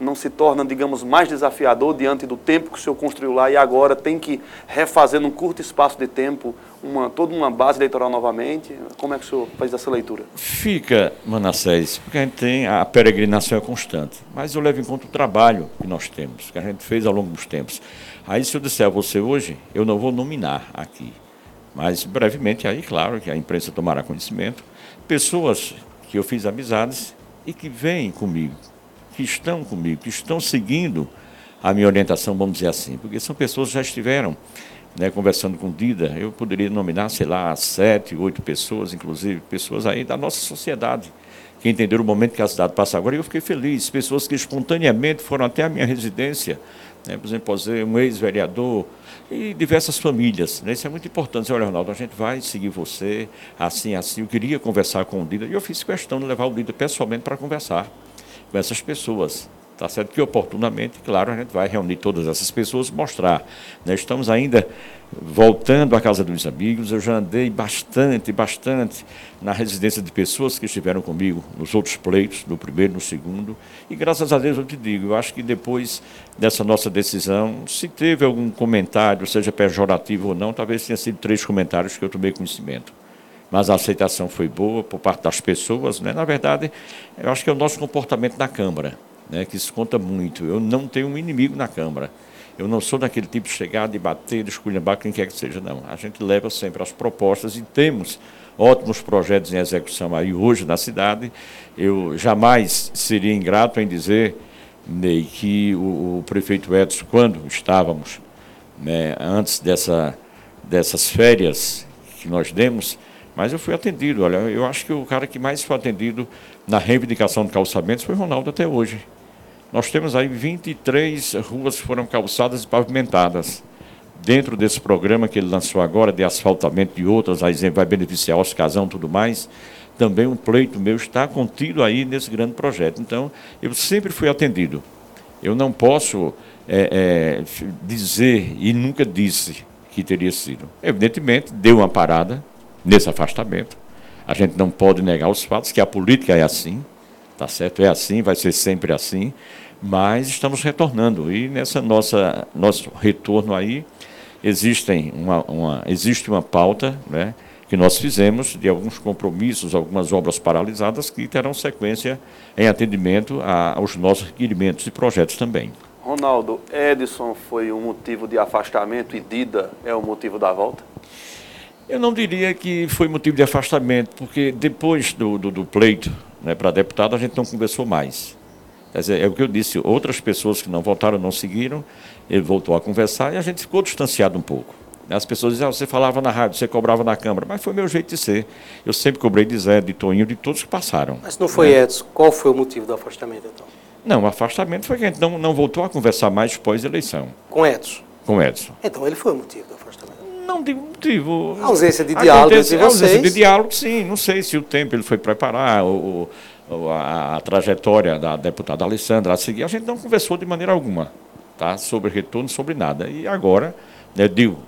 C: não se torna, digamos, mais desafiador diante do tempo que o senhor construiu lá e agora tem que refazer num curto espaço de tempo uma, toda uma base eleitoral novamente? Como é que o senhor faz essa leitura?
M: Fica, Manassés, porque a gente tem a peregrinação é constante, mas eu levo em conta o trabalho que nós temos, que a gente fez ao longo dos tempos. Aí, se eu disser a você hoje, eu não vou nominar aqui. Mas, brevemente, aí, claro, que a imprensa tomará conhecimento. Pessoas que eu fiz amizades e que vêm comigo, que estão comigo, que estão seguindo a minha orientação, vamos dizer assim. Porque são pessoas que já estiveram né, conversando com Dida. Eu poderia nominar, sei lá, sete, oito pessoas, inclusive, pessoas aí da nossa sociedade que entenderam o momento que a cidade passa agora. E eu fiquei feliz. Pessoas que espontaneamente foram até a minha residência né? Por exemplo, um ex-vereador e diversas famílias. Né? Isso é muito importante. Olha, Ronaldo, a gente vai seguir você, assim, assim. Eu queria conversar com o líder e eu fiz questão de levar o líder pessoalmente para conversar com essas pessoas. Tá certo que oportunamente, claro, a gente vai reunir todas essas pessoas, mostrar. Né? Estamos ainda voltando à casa dos amigos, eu já andei bastante, bastante na residência de pessoas que estiveram comigo nos outros pleitos, no primeiro, no segundo, e graças a Deus eu te digo, eu acho que depois dessa nossa decisão, se teve algum comentário, seja pejorativo ou não, talvez tenha sido três comentários que eu tomei conhecimento mas a aceitação foi boa por parte das pessoas. Né? Na verdade, eu acho que é o nosso comportamento na Câmara né, que isso conta muito. Eu não tenho um inimigo na Câmara. Eu não sou daquele tipo de chegar, de bater, de esculhambar quem quer que seja, não. A gente leva sempre as propostas e temos ótimos projetos em execução aí hoje na cidade. Eu jamais seria ingrato em dizer, Ney, que o, o prefeito Edson, quando estávamos, né, antes dessa, dessas férias que nós demos, mas eu fui atendido. Olha, eu acho que o cara que mais foi atendido na reivindicação de calçamentos foi Ronaldo até hoje. Nós temos aí 23 ruas que foram calçadas e pavimentadas. Dentro desse programa que ele lançou agora, de asfaltamento de outras, vai beneficiar os casão e tudo mais, também um pleito meu está contido aí nesse grande projeto. Então, eu sempre fui atendido. Eu não posso é, é, dizer, e nunca disse que teria sido. Evidentemente, deu uma parada nesse afastamento. A gente não pode negar os fatos, que a política é assim. Tá certo? É assim, vai ser sempre assim, mas estamos retornando. E nessa nossa nosso retorno aí existem uma, uma existe uma pauta, né, que nós fizemos de alguns compromissos, algumas obras paralisadas que terão sequência em atendimento a, aos nossos requerimentos e projetos também.
C: Ronaldo, Edson foi um motivo de afastamento e Dida é o motivo da volta?
M: Eu não diria que foi motivo de afastamento, porque depois do, do, do pleito né, para deputado, a gente não conversou mais. Quer dizer, é o que eu disse, outras pessoas que não votaram não seguiram, ele voltou a conversar e a gente ficou distanciado um pouco. As pessoas diziam, ah, você falava na rádio, você cobrava na Câmara, mas foi meu jeito de ser. Eu sempre cobrei de Zé, de Toninho, de todos que passaram.
B: Mas não foi né? Edson, qual foi o motivo do afastamento então?
M: Não, o afastamento foi que a gente não, não voltou a conversar mais pós-eleição.
B: Com Edson?
M: Com Edson.
B: Então ele foi o motivo?
M: Não motivo.
B: A ausência de diálogo entre vocês. A ausência
M: de diálogo, sim. Não sei se o tempo ele foi preparar, o, a, a, trajetória da deputada Alessandra a seguir, a gente não conversou de maneira alguma tá? sobre retorno, sobre nada. E agora, né, digo,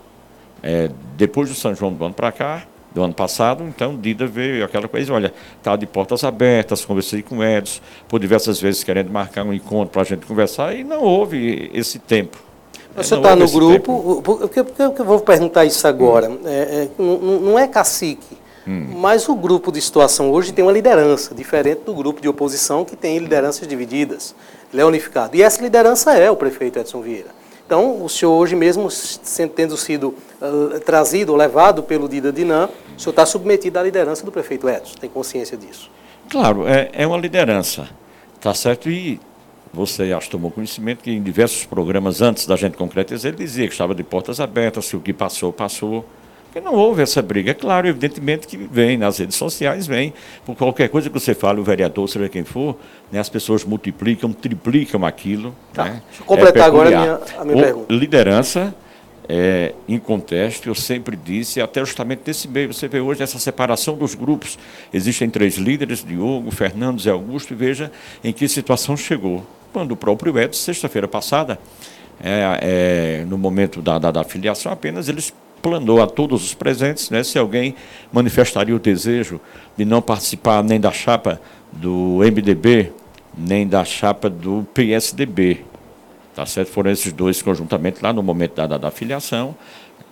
M: é, depois do São João do ano para cá, do ano passado, então Dida veio aquela coisa, olha, está de portas abertas, conversei com o Edson, por diversas vezes querendo marcar um encontro para a gente conversar, e não houve esse tempo.
B: Você está no grupo, porque, porque, eu vou perguntar isso agora, hum. é, é, não, é cacique, Hum. Mas o grupo de situação hoje tem uma liderança, diferente do grupo de oposição que tem lideranças divididas. Ele é unificado. E essa liderança é o prefeito Edson Vieira. Então, o senhor hoje mesmo, tendo sido uh, trazido ou levado pelo Dida Dinan, o senhor está submetido à liderança do prefeito Edson, tem consciência disso?
M: Claro, é, é uma liderança, tá certo? E você acho que tomou conhecimento que em diversos programas antes da gente concretizar, ele dizia que estava de portas abertas, se o que passou, passou. Porque não houve essa briga. É claro, evidentemente que vem, nas redes sociais vem. Por qualquer coisa que você fale, o vereador, seja quem for, né, as pessoas multiplicam, triplicam aquilo.
B: Tá.
M: Né?
B: Deixa eu completar é agora a minha, a minha pergunta.
M: Liderança é, inconteste, eu sempre disse, até justamente nesse meio, você vê hoje essa separação dos grupos. Existem três líderes, Diogo, Fernando e Augusto, e veja em que situação chegou. Quando o próprio Edson, sexta-feira passada, é, é, no momento da, da, da filiação, apenas eles planou a todos os presentes, né, se alguém manifestaria o desejo de não participar nem da chapa do MDB, nem da chapa do PSDB. Tá certo? Foram esses dois conjuntamente lá no momento da, da, da filiação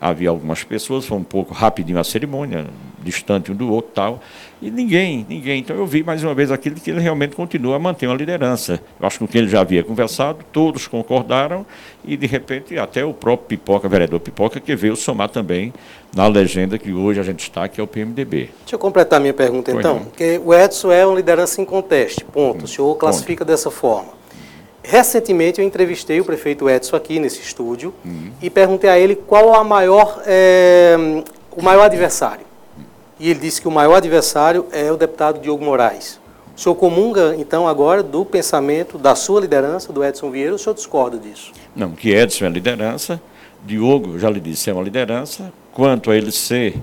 M: havia algumas pessoas, foi um pouco rapidinho a cerimônia, distante um do outro tal, e ninguém, ninguém. Então eu vi mais uma vez aquilo que ele realmente continua a manter uma liderança. Eu acho que com quem ele já havia conversado, todos concordaram, e de repente até o próprio Pipoca, vereador Pipoca, que veio somar também na legenda que hoje a gente está, que é o PMDB.
B: Deixa eu completar minha pergunta então, porque o Edson é uma liderança inconteste, ponto. Hum, o senhor classifica ponto. dessa forma. Recentemente eu entrevistei o prefeito Edson aqui nesse estúdio uhum. e perguntei a ele qual a maior, é, o maior adversário. E ele disse que o maior adversário é o deputado Diogo Moraes. O senhor comunga, então, agora do pensamento da sua liderança, do Edson Vieira, ou o senhor discorda disso?
M: Não, que Edson é liderança, Diogo, já lhe disse, é uma liderança. Quanto a ele ser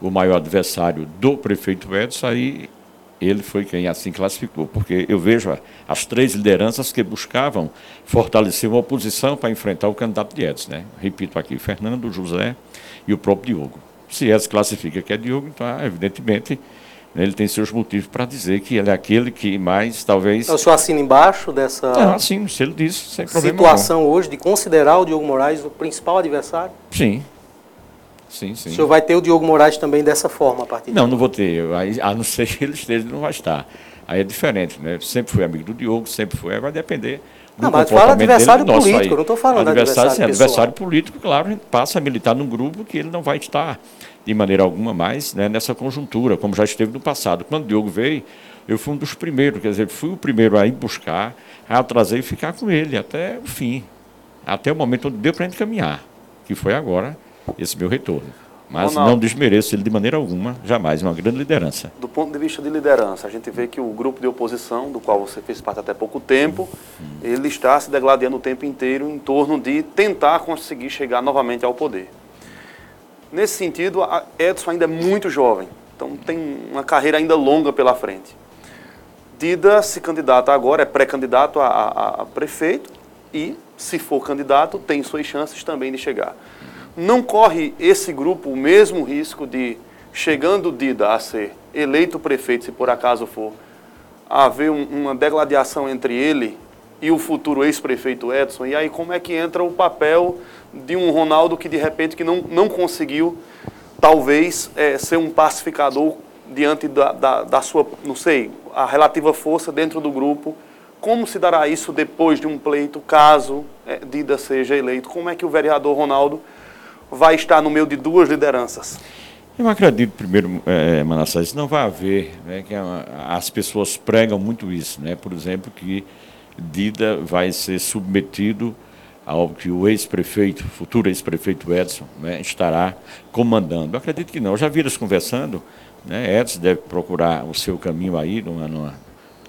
M: o maior adversário do prefeito Edson, aí ele foi quem assim classificou, porque eu vejo as três lideranças que buscavam fortalecer uma oposição para enfrentar o candidato de Edson. Né? Repito aqui, Fernando, José e o próprio Diogo. Se Edson classifica que é Diogo, então, evidentemente, ele tem seus motivos para dizer que ele é aquele que mais, talvez...
B: Eu só assino embaixo dessa
M: ah, sim, se ele disse, sem problema
B: situação hoje de considerar o Diogo Moraes o principal adversário?
M: Sim, Sim, sim.
B: O senhor vai ter o Diogo Moraes também dessa forma a partir
M: Não, de não vou ter. A não ser que ele esteja, ele não vai estar. Aí é diferente, né? Sempre fui amigo do Diogo, sempre foi. Vai depender.
B: Do não, mas fala adversário dele, político, não estou falando adversário, adversário,
M: sim, adversário político, claro, a gente passa a militar num grupo que ele não vai estar de maneira alguma mais né, nessa conjuntura, como já esteve no passado. Quando o Diogo veio, eu fui um dos primeiros, quer dizer, fui o primeiro a ir buscar, a trazer e ficar com ele até o fim, até o momento onde deu para a gente caminhar, que foi agora esse meu retorno. Mas Ronaldo, não desmereço ele de maneira alguma, jamais, uma grande liderança.
C: Do ponto de vista de liderança, a gente vê que o grupo de oposição, do qual você fez parte até pouco tempo, ele está se degladiando o tempo inteiro em torno de tentar conseguir chegar novamente ao poder. Nesse sentido, Edson ainda é muito jovem, então tem uma carreira ainda longa pela frente. Dida se candidata agora, é pré-candidato a, a, a prefeito e, se for candidato, tem suas chances também de chegar não corre esse grupo o mesmo risco de, chegando Dida a ser eleito prefeito, se por acaso for, haver um, uma degladiação entre ele e o futuro ex-prefeito Edson? E aí como é que entra o papel de um Ronaldo que de repente que não, não conseguiu, talvez, é, ser um pacificador diante da, da, da sua, não sei, a relativa força dentro do grupo? Como se dará isso depois de um pleito, caso é, Dida seja eleito? Como é que o vereador Ronaldo vai estar no meio de duas lideranças?
M: Eu acredito, primeiro, é, Manassés, não vai haver, né, que as pessoas pregam muito isso, né, por exemplo, que Dida vai ser submetido ao que o ex-prefeito, futuro ex-prefeito Edson, né, estará comandando. Eu acredito que não. Eu já vi eles conversando, né, Edson deve procurar o seu caminho aí numa, numa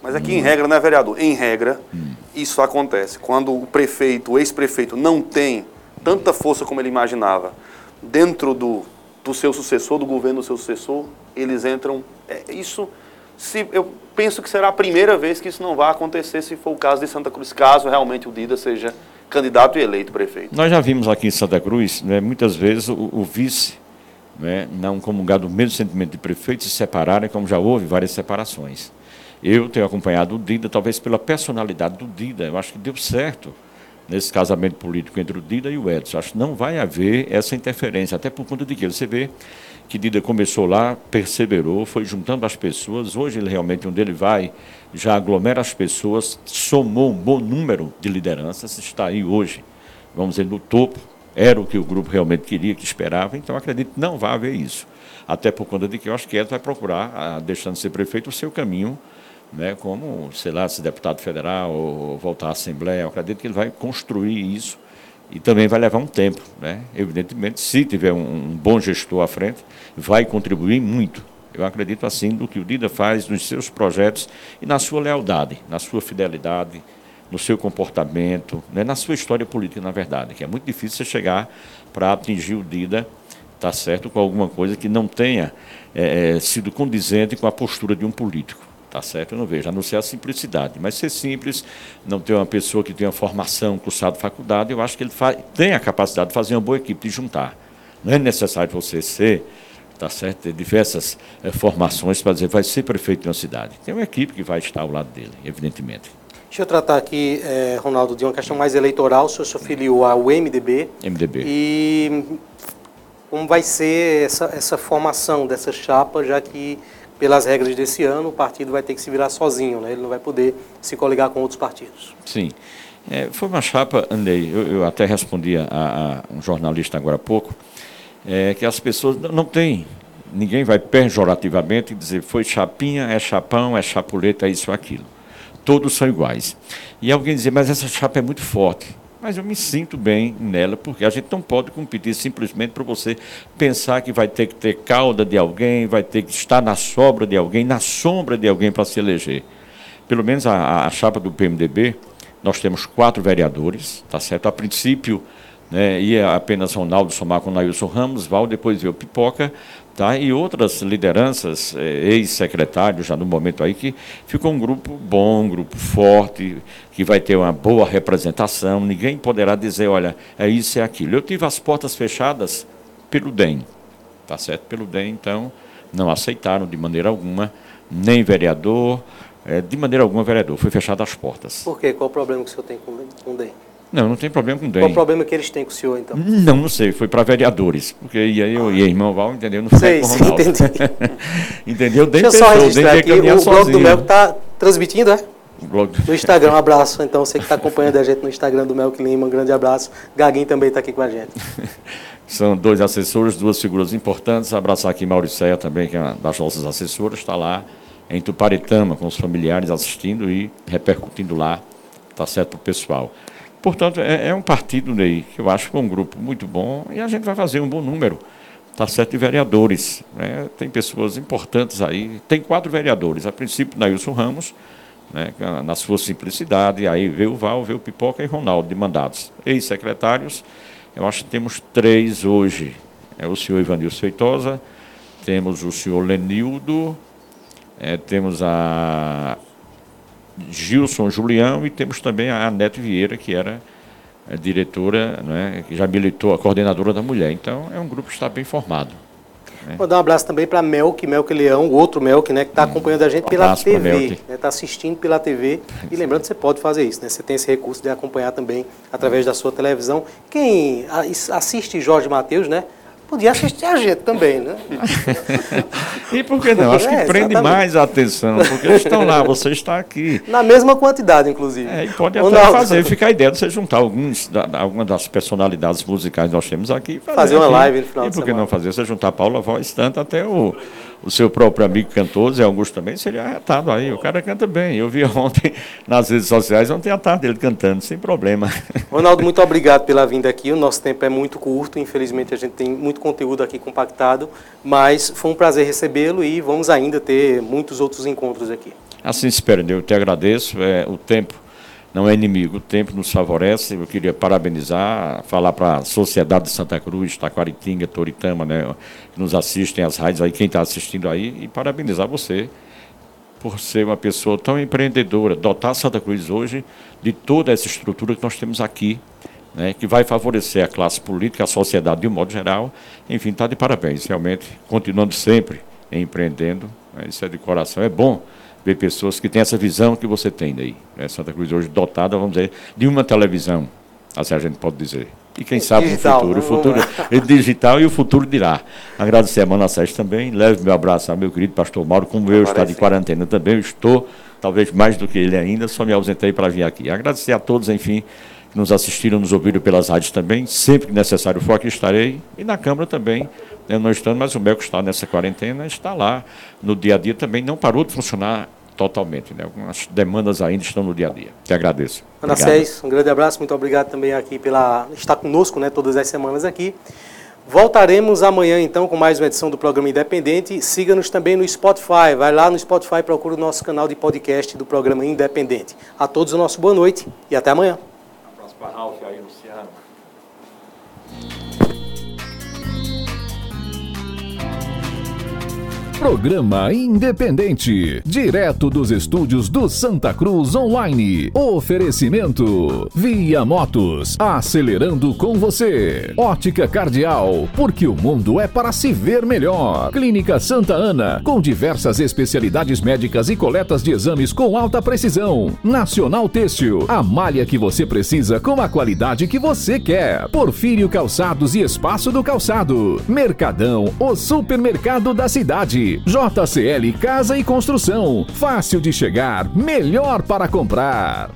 C: mas aqui hum. em regra, né, vereador? Em regra, hum. isso acontece. Quando o prefeito, o ex-prefeito, não tem tanta força como ele imaginava dentro do, do seu sucessor, do governo do seu sucessor, eles entram. É, isso, se, eu penso que será a primeira vez que isso não vai acontecer, se for o caso de Santa Cruz, caso realmente o Dida seja candidato e eleito prefeito.
M: Nós já vimos aqui em Santa Cruz, né, muitas vezes o, o vice, né, não comungado do mesmo sentimento de prefeito, se separarem, como já houve várias separações. Eu tenho acompanhado o Dida, talvez pela personalidade do Dida, eu acho que deu certo nesse casamento político entre o Dida e o Edson. Acho que não vai haver essa interferência, até por conta de que você vê que Dida começou lá, perseverou, foi juntando as pessoas. Hoje ele realmente, onde ele vai, já aglomera as pessoas, somou um bom número de lideranças, está aí hoje, vamos dizer, no topo. Era o que o grupo realmente queria, que esperava, então acredito que não vai haver isso. Até por conta de que eu acho que Edson vai procurar, ah, deixando de ser prefeito, o seu caminho, né, como, sei lá, se deputado federal ou voltar à Assembleia. Eu acredito que ele vai construir isso e também vai levar um tempo. Né? Evidentemente, se tiver um, um bom gestor à frente, vai contribuir muito. Eu acredito assim do que o Dida faz nos seus projetos e na sua lealdade, na sua fidelidade, no seu comportamento, né, na sua história política, na verdade, que é muito difícil você chegar para atingir o Dida, tá certo, com alguma coisa que não tenha é, sido condizente com a postura de um político. Tá certo? Eu não vejo, a não ser a simplicidade. Mas ser simples, não ter uma pessoa que tenha formação, cursado faculdade, eu acho que ele tem a capacidade de fazer uma boa equipe, de juntar. Não é necessário você ser, tá certo? Ter diversas é, formações para dizer vai ser prefeito de uma cidade. Tem uma equipe que vai estar ao lado dele, evidentemente.
B: Deixa eu tratar aqui, é, Ronaldo, de uma questão mais eleitoral. O senhor se afiliou ao MDB.
M: MDB.
B: E como vai ser essa, essa formação dessa chapa, já que pelas regras desse ano, o partido vai ter que se virar sozinho, né? ele não vai poder se coligar com outros partidos.
M: Sim. É, foi uma chapa, andei, eu, eu até respondi a, a, um jornalista agora há pouco, é, que as pessoas não têm, ninguém vai pejorativamente dizer foi chapinha, é chapão, é chapuleta, é isso ou aquilo. Todos são iguais. E alguém dizer, mas essa chapa é muito forte mas eu me sinto bem nela, porque a gente não pode competir simplesmente para você pensar que vai ter que ter cauda de alguém, vai ter que estar na sobra de alguém, na sombra de alguém para se eleger. Pelo menos a, a chapa do PMDB, nós temos quatro vereadores, tá certo? A princípio, né, ia apenas Ronaldo somar com Nailson Ramos, Val, depois veio Pipoca, tá? e outras lideranças, eh, ex-secretários já no momento aí, que ficou um grupo bom, um grupo forte, que vai ter uma boa representação, ninguém poderá dizer, olha, é isso e é aquilo. Eu tive as portas fechadas pelo DEM, tá certo? Pelo DEM, então, não aceitaram de maneira alguma, nem vereador, é, de maneira alguma vereador, foi fechado as portas.
B: Por quê? Qual o problema que o senhor tem com o DEM?
M: Não, não tem problema com DEM.
B: Qual o problema que eles têm com o senhor, então?
M: Não, não sei, foi para vereadores. Porque ia eu ah. e a irmã Val, entendeu? Não foi
B: sei, com o Ronaldo. Sim, entendi.
M: entendeu?
B: DEM Deixa eu só registrar aqui, o sozinho. blog do Mel está transmitindo, é? Blog. No Instagram, um abraço. Então, você que está acompanhando a gente no Instagram do Melk Lima, um grande abraço. Gaguinho também está aqui com a gente.
M: São dois assessores, duas figuras importantes. Abraçar aqui Mauricéia também, que é uma das nossas assessoras, está lá em Tuparetama, com os familiares assistindo e repercutindo lá, tá certo para o pessoal. Portanto, é, é um partido, Ney, que eu acho que é um grupo muito bom e a gente vai fazer um bom número, tá certo, de vereadores. Né? Tem pessoas importantes aí, tem quatro vereadores, a princípio, Nailson Ramos, né, na sua simplicidade, aí veio o Val, veio o Pipoca e Ronaldo, de mandados. Ex-secretários, eu acho que temos três hoje. É o senhor Ivanilson Feitosa, temos o senhor Lenildo, é, temos a Gilson Julião e temos também a Anete Vieira, que era a diretora, né, que já militou, a coordenadora da mulher. Então, é um grupo que está bem formado.
B: Né? Vou dar um abraço também para Melk, Melk Leão, o outro Melk, né, que está acompanhando a gente um pela TV, está né, tá assistindo pela TV. E lembrando que você pode fazer isso, né? Você tem esse recurso de acompanhar também através da sua televisão. Quem assiste Jorge Matheus, né? Podia assistir a gente também, né?
M: e por que não? Acho que é, prende mais a atenção, porque eles estão lá, você está aqui.
B: Na mesma quantidade, inclusive.
M: É, e pode até fazer, fica a ideia de você juntar alguns, da, algumas das personalidades musicais que nós temos aqui.
B: Fazer, fazer uma
M: aqui.
B: live no final
M: e por
B: que
M: não fazer? Você juntar Paula Voz tanto até o o seu próprio amigo cantor, Zé Augusto também, seria arretado aí. O cara canta bem. Eu vi ontem nas redes sociais, ontem à tarde ele cantando, sem problema.
B: Ronaldo, muito obrigado pela vinda aqui. O nosso tempo é muito curto, infelizmente a gente tem muito conteúdo aqui compactado, mas foi um prazer recebê-lo e vamos ainda ter muitos outros encontros aqui.
M: Assim espero, eu te agradeço. É, o tempo não é inimigo, o tempo nos favorece. Eu queria parabenizar, falar para a sociedade de Santa Cruz, Taquaritinga, Toritama, né, que nos assistem, as rádios aí, quem está assistindo aí, e parabenizar você por ser uma pessoa tão empreendedora, dotar Santa Cruz hoje de toda essa estrutura que nós temos aqui, né, que vai favorecer a classe política, a sociedade de um modo geral. Enfim, está de parabéns, realmente, continuando sempre empreendendo. Né, isso é de coração, é bom ver pessoas que têm essa visão que você tem daí. Né? Santa Cruz hoje dotada, vamos dizer, de uma televisão, Assim a gente pode dizer. E quem sabe
B: Digital,
M: no futuro, o futuro é digital e o futuro dirá. Agradecer a Manassés também, leve meu abraço ao meu querido pastor Mauro, como eu está de quarentena também, eu estou, talvez mais do que ele ainda, só me ausentei para vir aqui. Agradecer a todos, enfim, que nos assistiram, nos ouviram pelas rádios também, sempre que necessário for aqui estarei, e na Câmara também, eu não estando, mas o Melco está nessa quarentena, está lá, no dia a dia também, não parou de funcionar totalmente, né? algumas demandas ainda estão no dia a dia. Te agradeço. Obrigado.
B: Manassés, um grande abraço, muito obrigado também aqui pela estar conosco, né, todas as semanas aqui. Voltaremos amanhã então com mais uma edição do programa Independente. Siga-nos também no Spotify. Vai lá no Spotify, procura o nosso canal de podcast do programa Independente. A todos o nosso boa noite e até amanhã.
M: Próxima Ralf aí, Luciano.
A: Programa Independente, direto dos estúdios do Santa Cruz Online. Oferecimento: Via Motos, acelerando com você. Ótica Cardial, porque o mundo é para se ver melhor. Clínica Santa Ana, com diversas especialidades médicas e coletas de exames com alta precisão. Nacional Têxtil, a malha que você precisa com a qualidade que você quer. Porfírio Calçados e Espaço do Calçado. Mercadão, o supermercado da cidade. JCL Casa e Construção. Fácil de chegar, melhor para comprar.